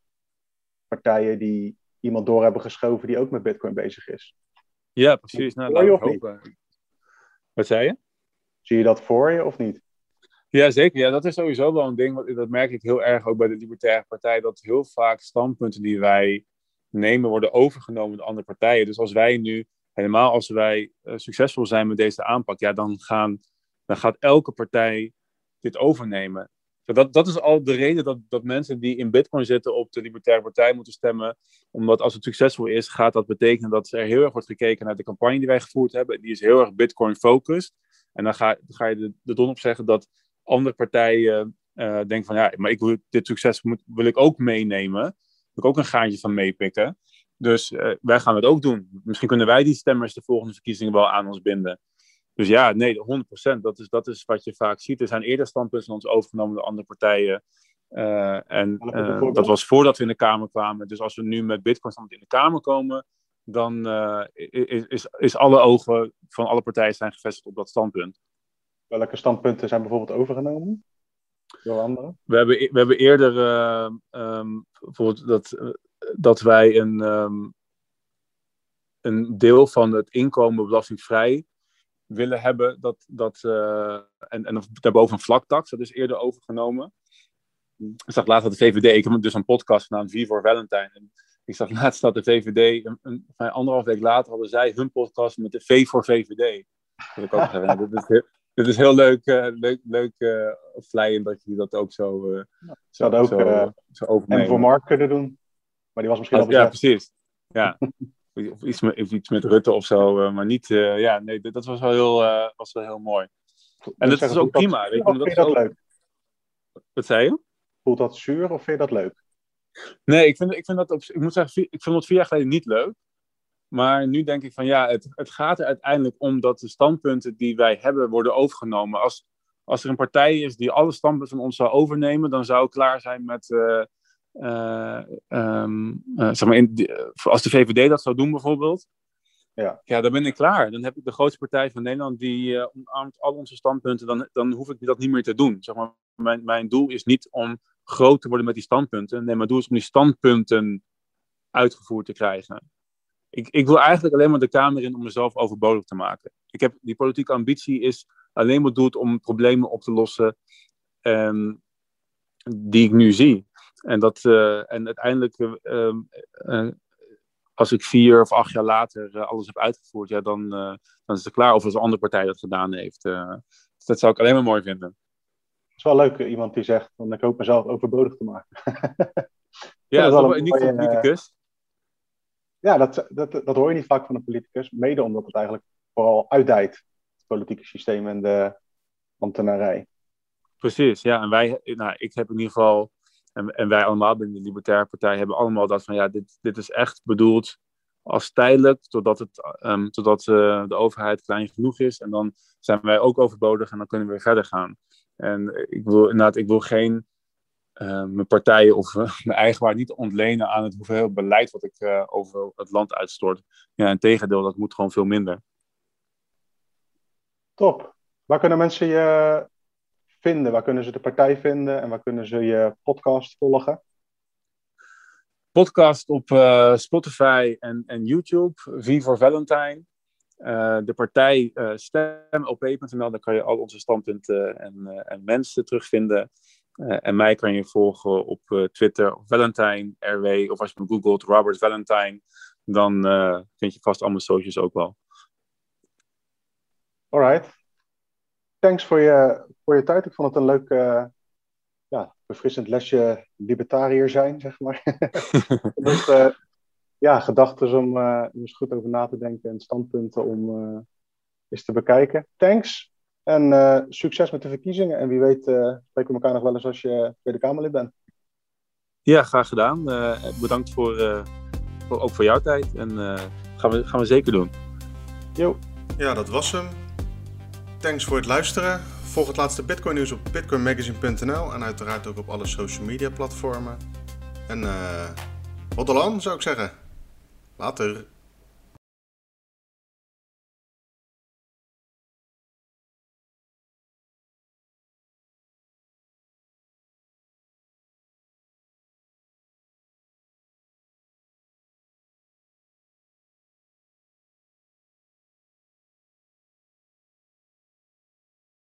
Speaker 2: partijen die iemand door hebben geschoven die ook met Bitcoin bezig is.
Speaker 3: Ja, precies. Nou,
Speaker 2: niet?
Speaker 3: hopen. Wat zei je?
Speaker 2: Zie je dat voor je of niet?
Speaker 3: Ja, zeker. Ja, dat is sowieso wel een ding. Dat merk ik heel erg ook bij de Libertaire Partij. Dat heel vaak standpunten die wij nemen worden overgenomen door andere partijen. Dus als wij nu, helemaal als wij eh, succesvol zijn met deze aanpak, ja, dan, gaan, dan gaat elke partij dit overnemen. Dat, dat is al de reden dat, dat mensen die in Bitcoin zitten op de Libertaire Partij moeten stemmen. Omdat als het succesvol is, gaat dat betekenen dat er heel erg wordt gekeken naar de campagne die wij gevoerd hebben. Die is heel erg Bitcoin-focused. En dan ga, ga je de, de don op zeggen dat andere partijen eh, denken van ja, maar ik wil dit succes moet, wil ik ook meenemen. Ik ook een gaantje van meepikken. Dus eh, wij gaan het ook doen. Misschien kunnen wij die stemmers de volgende verkiezingen wel aan ons binden. Dus ja, nee, 100%. Dat is, dat is wat je vaak ziet. Er zijn eerder standpunten van ons overgenomen door andere partijen. Eh, en eh, dat was voordat we in de Kamer kwamen. Dus als we nu met Bitcoin in de Kamer komen, dan is, is, is alle ogen van alle partijen zijn gevestigd op dat standpunt.
Speaker 2: Welke standpunten zijn bijvoorbeeld overgenomen door anderen?
Speaker 3: We hebben, we hebben eerder ehm, bijvoorbeeld dat, eh, dat wij een, ehm, een deel van het inkomen belastingvrij willen hebben. Dat, dat, eh, en, en daarboven een vlaktax. Dat is eerder overgenomen. Ik zag laatst dat de VVD, ik heb dus een podcast gedaan, V voor Valentine. En ik zag laatst dat de VVD, een, een, anderhalf week later hadden zij hun podcast met de V voor VVD. Dat ik ook zeggen, dit is dit is heel leuk, uh, leuk, leuk uh, vleien dat je dat ook zo, uh,
Speaker 2: zo, ook,
Speaker 3: zo, uh, zo overnemen.
Speaker 2: En voor Mark kunnen doen. Maar die was misschien
Speaker 3: ja,
Speaker 2: al.
Speaker 3: Ja, precies. Ja. of, iets met, of iets met Rutte of zo, maar niet, eh, ja, nee, dat was wel heel, was wel heel mooi. En dat is ook prima. Weet je,
Speaker 2: vind je dat
Speaker 3: ook...
Speaker 2: leuk?
Speaker 3: Wat zei je?
Speaker 2: Voelt dat zuur of vind je dat leuk?
Speaker 3: Nee, ik vind, ik vind dat op, ik moet zeggen, ik vond het vier jaar geleden niet leuk. Maar nu denk ik van ja, het, het gaat er uiteindelijk om dat de standpunten die wij hebben worden overgenomen. Als, als er een partij is die alle standpunten van ons zou overnemen, dan zou ik klaar zijn met. Uh, uh, um, uh, zeg maar in, als de VVD dat zou doen bijvoorbeeld.
Speaker 2: Ja.
Speaker 3: ja, dan ben ik klaar. Dan heb ik de grootste partij van Nederland die uh, omarmt al onze standpunten. Dan, dan hoef ik dat niet meer te doen. Zeg maar, mijn, mijn doel is niet om groot te worden met die standpunten. Nee, mijn doel is om die standpunten uitgevoerd te krijgen. Ik, ik wil eigenlijk alleen maar de Kamer in om mezelf overbodig te maken. Ik heb, die politieke ambitie is alleen bedoeld om problemen op te lossen um, die ik nu zie. En, dat, uh, en uiteindelijk, uh, uh, als ik vier of acht jaar later alles heb uitgevoerd, ja, dan, dan is het klaar. Of als een andere partij dat gedaan heeft. dus dat zou ik alleen maar mooi vinden.
Speaker 2: Het is wel leuk, iemand die zegt, van, ik hoop mezelf overbodig te maken.
Speaker 3: ja, dat is wel een politicus.
Speaker 2: Ja, dat, dat, dat hoor je niet vaak van een politicus. Mede omdat het eigenlijk vooral uitdijt, het politieke systeem en de ambtenarij.
Speaker 3: Precies, ja. En wij, nou, ik heb in ieder geval, en, en wij allemaal binnen de Libertaire Partij, hebben allemaal dat van, ja, dit, dit is echt bedoeld als tijdelijk, totdat, het, um, totdat uh, de overheid klein genoeg is. En dan zijn wij ook overbodig en dan kunnen we weer verder gaan. En ik wil inderdaad, ik wil geen uh, mijn partijen of uh, mijn eigen waarde niet ontlenen aan het hoeveel beleid wat ik uh, over het land uitstort. Ja, in tegendeel, dat moet gewoon veel minder.
Speaker 2: Top. Waar kunnen mensen je vinden? Waar kunnen ze de partij vinden en waar kunnen ze je podcast volgen?
Speaker 3: Podcast op uh, Spotify en, en YouTube, V voor Valentine. Uh, de partij uh, stemop.nl, daar kan je al onze standpunten en, en mensen terugvinden. En mij kan je volgen op Twitter, Valentine RW, of als je me googelt, Robert Valentine, dan vind je vast al mijn socials ook wel.
Speaker 2: Alright. Thanks voor je, voor je tijd. Ik vond het een leuk, ja, befrissend lesje libertariër zijn, zeg maar. dus, ja, gedachten om eens goed over na te denken en standpunten om eens te bekijken. Thanks en succes met de verkiezingen. En wie weet spreken we elkaar nog wel eens als je Tweede Kamerlid bent.
Speaker 3: Ja, graag gedaan. bedankt voor, voor, ook voor jouw tijd. En gaan, we, gaan we zeker doen.
Speaker 2: Jo.
Speaker 1: Ja, dat was hem. Thanks voor het luisteren. Volg het laatste Bitcoin nieuws op bitcoinmagazine.nl en uiteraard ook op alle social media platformen. En uh, wat dan zou ik zeggen. Later.